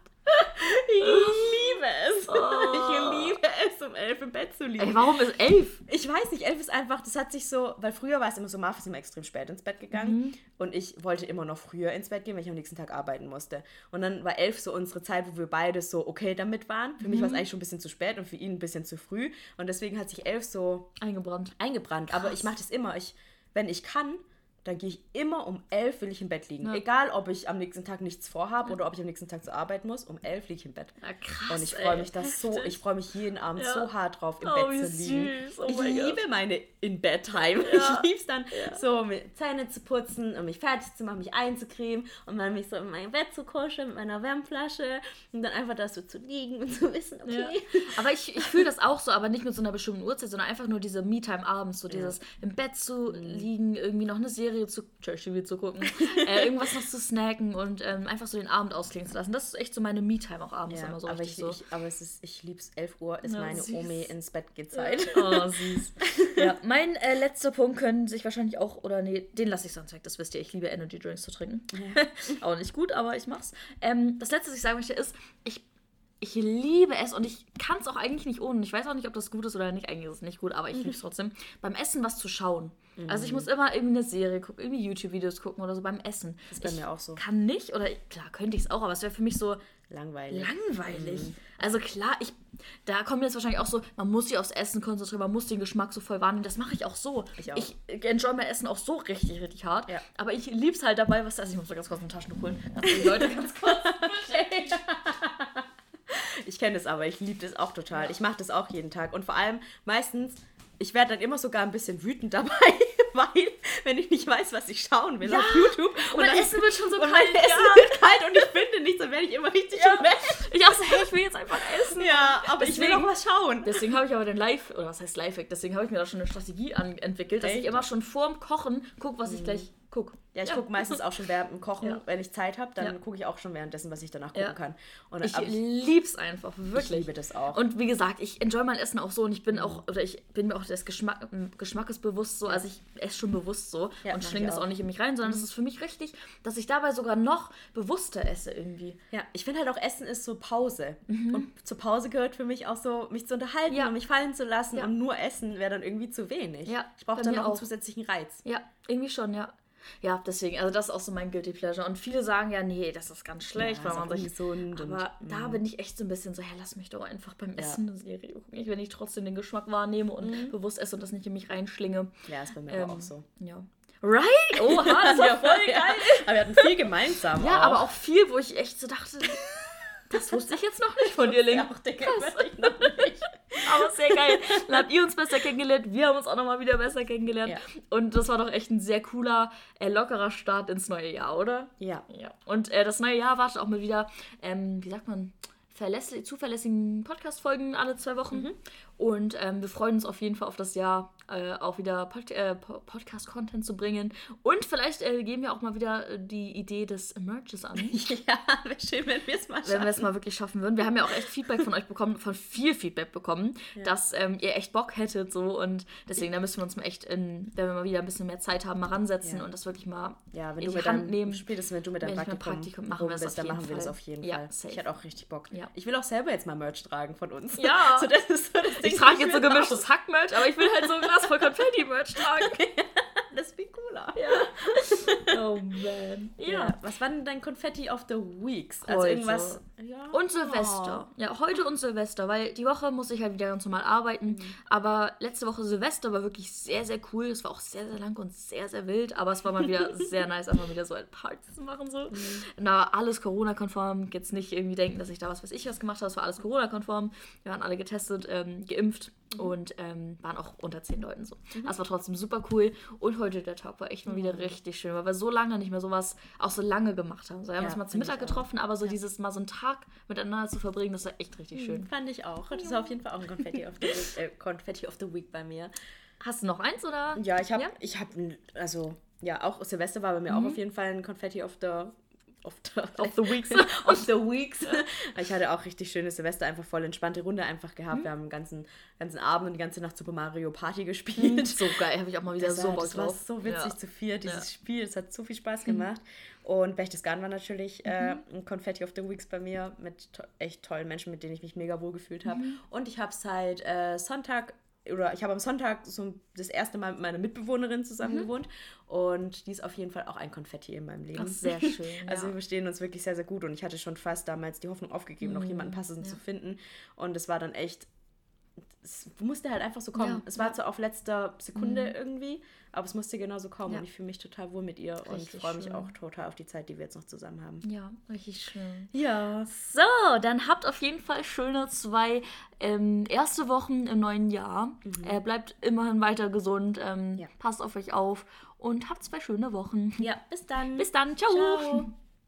Ich liebe es. Oh. Ich liebe es, um elf im Bett zu liegen. Ey, warum ist 11? Ich weiß nicht, elf ist einfach, das hat sich so, weil früher war es immer so, Marv ist immer extrem spät ins Bett gegangen Mhm. und ich wollte immer noch früher ins Bett gehen, weil ich am nächsten Tag arbeiten musste. Und dann war elf so unsere Zeit, wo wir beide so okay damit waren. Für mich Mhm. war es eigentlich schon ein bisschen zu spät und für ihn ein bisschen zu früh. Und deswegen hat sich elf so Eingebrannt. eingebrannt. Aber ich mache das immer. Ich, wenn ich kann, dann gehe ich immer um elf will ich im Bett liegen. Ja. Egal, ob ich am nächsten Tag nichts vorhabe oder ob ich am nächsten Tag zur Arbeit muss. Um elf liege ich im Bett. Ja, krass. Und ich freue mich das so. Ich freue mich jeden Abend Ja. so hart drauf, im Oh, Bett zu liegen. süß. Oh ich liebe meine In-Bed-Time. (laughs) Ja. Ich liebe es dann, so mit Zähne zu putzen und mich fertig zu machen, mich einzucremen und dann mich so in mein Bett zu kuscheln mit meiner Wärmflasche und dann einfach da so zu liegen und zu wissen, okay. Ja. Aber ich, ich fühle das auch so, aber nicht mit so einer bestimmten Uhrzeit, sondern einfach nur diese Me-Time abends, so dieses im Bett zu liegen, irgendwie noch eine Serie zu, Trash-TV zu gucken, äh, (laughs) irgendwas noch zu snacken und ähm, einfach so den Abend ausklingen zu lassen. Das ist echt so meine Me-Time auch abends Ja, immer so aber, ich, so. ich, aber es ist, ich liebe es, 11 Uhr ist Ja, meine süß. Omi ins Bett geht Zeit. Oh, süß. (laughs) ja, mein äh, letzter Punkt können sich wahrscheinlich auch, oder nee, den lasse ich sonst weg, das wisst ihr, ich liebe Energy Drinks zu trinken. (laughs) auch nicht gut, aber ich mach's. Ähm, das letzte, was ich sagen möchte, ist, ich, ich liebe es und ich kann es auch eigentlich nicht ohne. Ich weiß auch nicht, ob das gut ist oder nicht. Eigentlich ist es nicht gut, aber ich liebe es trotzdem. Beim Essen was zu schauen. Also ich muss immer irgendwie eine Serie gucken, irgendwie YouTube-Videos gucken oder so beim Essen. Das bei ich mir auch so. Kann nicht, oder klar könnte ich es auch, aber es wäre für mich so, Langweilig. langweilig. Also klar, ich, da kommt jetzt wahrscheinlich auch so, man muss sich aufs Essen konzentrieren, man muss den Geschmack so voll wahrnehmen. Das mache ich auch so. Ich auch. Ich enjoy mein Essen auch so richtig, richtig hart. Ja. Aber ich liebe es halt dabei, was das Ich muss mal ganz kurz ein Taschentuch holen. Dass die Leute ganz kurz. (laughs) Ich kenne das aber, ich liebe das auch total. Ich mache das auch jeden Tag. Und vor allem meistens, ich werde dann immer sogar ein bisschen wütend dabei, (laughs) weil, wenn ich nicht weiß, was ich schauen will Ja. auf YouTube. Und mein Essen wird schon so und kalt. mein Essen ja. wird kalt und ich finde nichts, dann werde ich immer richtig Ja. Ich auch so, hey, ich will jetzt einfach essen. Ja, aber ich will Deswegen- noch was schauen. Deswegen habe ich aber den Live, oder was heißt Live-Hack, deswegen habe ich mir da schon eine Strategie entwickelt, dass ich immer schon vorm Kochen gucke, was ich gleich gucke. Ja, ich gucke meistens auch schon während dem Kochen, Ja. wenn ich Zeit habe, dann Ja. gucke ich auch schon währenddessen, was ich danach gucken Ja. kann. Und Ich lieb's einfach, wirklich. ich liebe das auch. Und wie gesagt, ich enjoy mein Essen auch so und ich bin auch, oder ich bin mir auch des Geschmack, Geschmackes bewusst so, also ich esse schon bewusst so Ja, und schlinge das auch. Mhm. auch nicht in mich rein, sondern das ist für mich richtig, dass ich dabei sogar noch bewusster esse irgendwie. Ja, ich finde halt auch Essen ist so Pause. Und zur Pause gehört für mich auch so, mich zu unterhalten Mhm. Ja. und mich fallen zu lassen. Ja. Und nur Essen wäre dann irgendwie zu wenig. Ja, ich brauche dann noch einen auch. zusätzlichen Reiz. Ja, irgendwie schon, ja. Ja, deswegen, also das ist auch so mein Guilty Pleasure. Und viele sagen ja, nee, das ist ganz schlecht, Ja, weil man auch sich. ungesund und- Aber da mm. bin ich echt so ein bisschen so, ja, lass mich doch einfach beim Ja. Essen eine Serie gucken. Ich, wenn ich trotzdem den Geschmack wahrnehme und bewusst esse und das nicht in mich reinschlinge. Ja, ist bei mir Ähm, auch so. Ja. Right? Oha, das war (laughs) voll geil. Aber wir hatten viel gemeinsam. Ja, aber auch viel, wo ich echt so dachte, das wusste ich jetzt noch nicht (laughs) von dir, Link. auch der weiß ich noch nicht. Aber sehr geil. Dann habt ihr uns besser kennengelernt, wir haben uns auch nochmal wieder besser kennengelernt. Ja. Und das war doch echt ein sehr cooler, äh, lockerer Start ins neue Jahr, oder? Ja. Ja. Und äh, das neue Jahr wartet auch mal wieder, ähm, wie sagt man, zuverlässigen Podcast-Folgen alle zwei Wochen. Und ähm, wir freuen uns auf jeden Fall auf das Jahr, äh, auch wieder Pod äh, Po- Podcast-Content zu bringen. Und vielleicht äh, geben wir auch mal wieder äh, die Idee des Merches an. (laughs) Ja, wäre schön, wenn wir es mal wenn wir schaffen. es mal wirklich schaffen würden. Wir haben ja auch echt Feedback von euch bekommen, von viel Feedback bekommen, dass ähm, ihr echt Bock hättet so und deswegen da müssen wir uns mal echt in, wenn wir mal wieder ein bisschen mehr Zeit haben, mal ransetzen Ja. und das wirklich mal Ja, wenn in du die mit Hand nehmen. spätestens wenn du mit deinem Praktikum, Praktikum machen wir bist, auf dann jeden machen wir das Fall. auf jeden Ja, Fall. safe. Ich hätte auch richtig Bock. Ja. Ich will auch selber jetzt mal Merch tragen von uns. Ja. (laughs) So, das ist so das Ding. Ich trage jetzt so gemischtes Hack-Merch, aber ich will halt so (laughs) Glas voll Konfetti-Merch tragen. (laughs) Das ist viel cooler. Oh man. Ja. Ja. Was war denn dein Confetti of the Weeks? Also Heute. irgendwas. Ja. Und Silvester. Ja, heute und Silvester, weil die Woche muss ich halt wieder ganz normal arbeiten. Aber letzte Woche Silvester war wirklich sehr, sehr cool. Es war auch sehr, sehr lang und sehr, sehr wild. Aber es war mal wieder (laughs) sehr nice, einfach wieder so ein Party zu machen. So. Na, alles Corona-konform. Jetzt nicht irgendwie denken, dass ich da was weiß ich was gemacht habe. Es war alles Corona-konform. Wir waren alle getestet, ähm, geimpft und ähm, waren auch unter zehn Leuten so. Das war trotzdem super cool. Und heute der Tag war echt mal wieder richtig schön, weil wir so lange nicht mehr sowas auch so lange gemacht haben. So, wir haben Ja, uns mal zum Mittag getroffen, aber so dieses mal so einen Tag miteinander zu verbringen, das war echt richtig schön. Fand ich auch. Das war auf jeden Fall auch ein Confetti of the Week, äh, Confetti of the Week bei mir. Hast du noch eins oder? Ja, ich habe, Ja? ich habe, also, ja, auch Silvester war bei mir auch auf jeden Fall ein Confetti of the, of the, Of the Weeks. (laughs) of the Weeks. Ich hatte auch richtig schönes Silvester, einfach voll entspannte Runde einfach gehabt. Wir haben den ganzen, ganzen Abend und die ganze Nacht Super Mario Party gespielt. so geil, habe ich auch mal wieder Das, so war, Bock das war drauf. so witzig Ja. zu vier, dieses Ja. Mhm. Spiel. Es hat so viel Spaß gemacht. Und Berchtesgaden war natürlich äh, Mhm. ein Confetti of the Weeks bei mir mit to echt tollen Menschen, mit denen ich mich mega wohl gefühlt habe. Mhm. Und ich habe seit äh, Sonntag oder ich habe am Sonntag so das erste Mal mit meiner Mitbewohnerin zusammen gewohnt und die ist auf jeden Fall auch ein Konfetti in meinem Leben. Mhm. Ach, sehr (laughs) schön. Also wir ja. verstehen uns wirklich sehr, sehr gut und ich hatte schon fast damals die Hoffnung aufgegeben, noch jemanden passenden Mhm. ja. zu finden und es war dann echt, es musste halt einfach so kommen. Ja, es war ja. Mhm. zwar auf letzter Sekunde irgendwie, aber es musste genauso kommen Ja. und ich fühle mich total wohl mit ihr und Richtig freue mich auch total auf die Zeit, die wir jetzt noch zusammen haben. ja, richtig schön. Ja. So, dann habt auf jeden Fall schöne zwei ähm, erste Wochen im neuen Jahr. Äh, bleibt immerhin weiter gesund, ähm, Ja. passt auf euch auf und habt zwei schöne Wochen. Ja, bis dann. Bis dann, ciao. Ciao.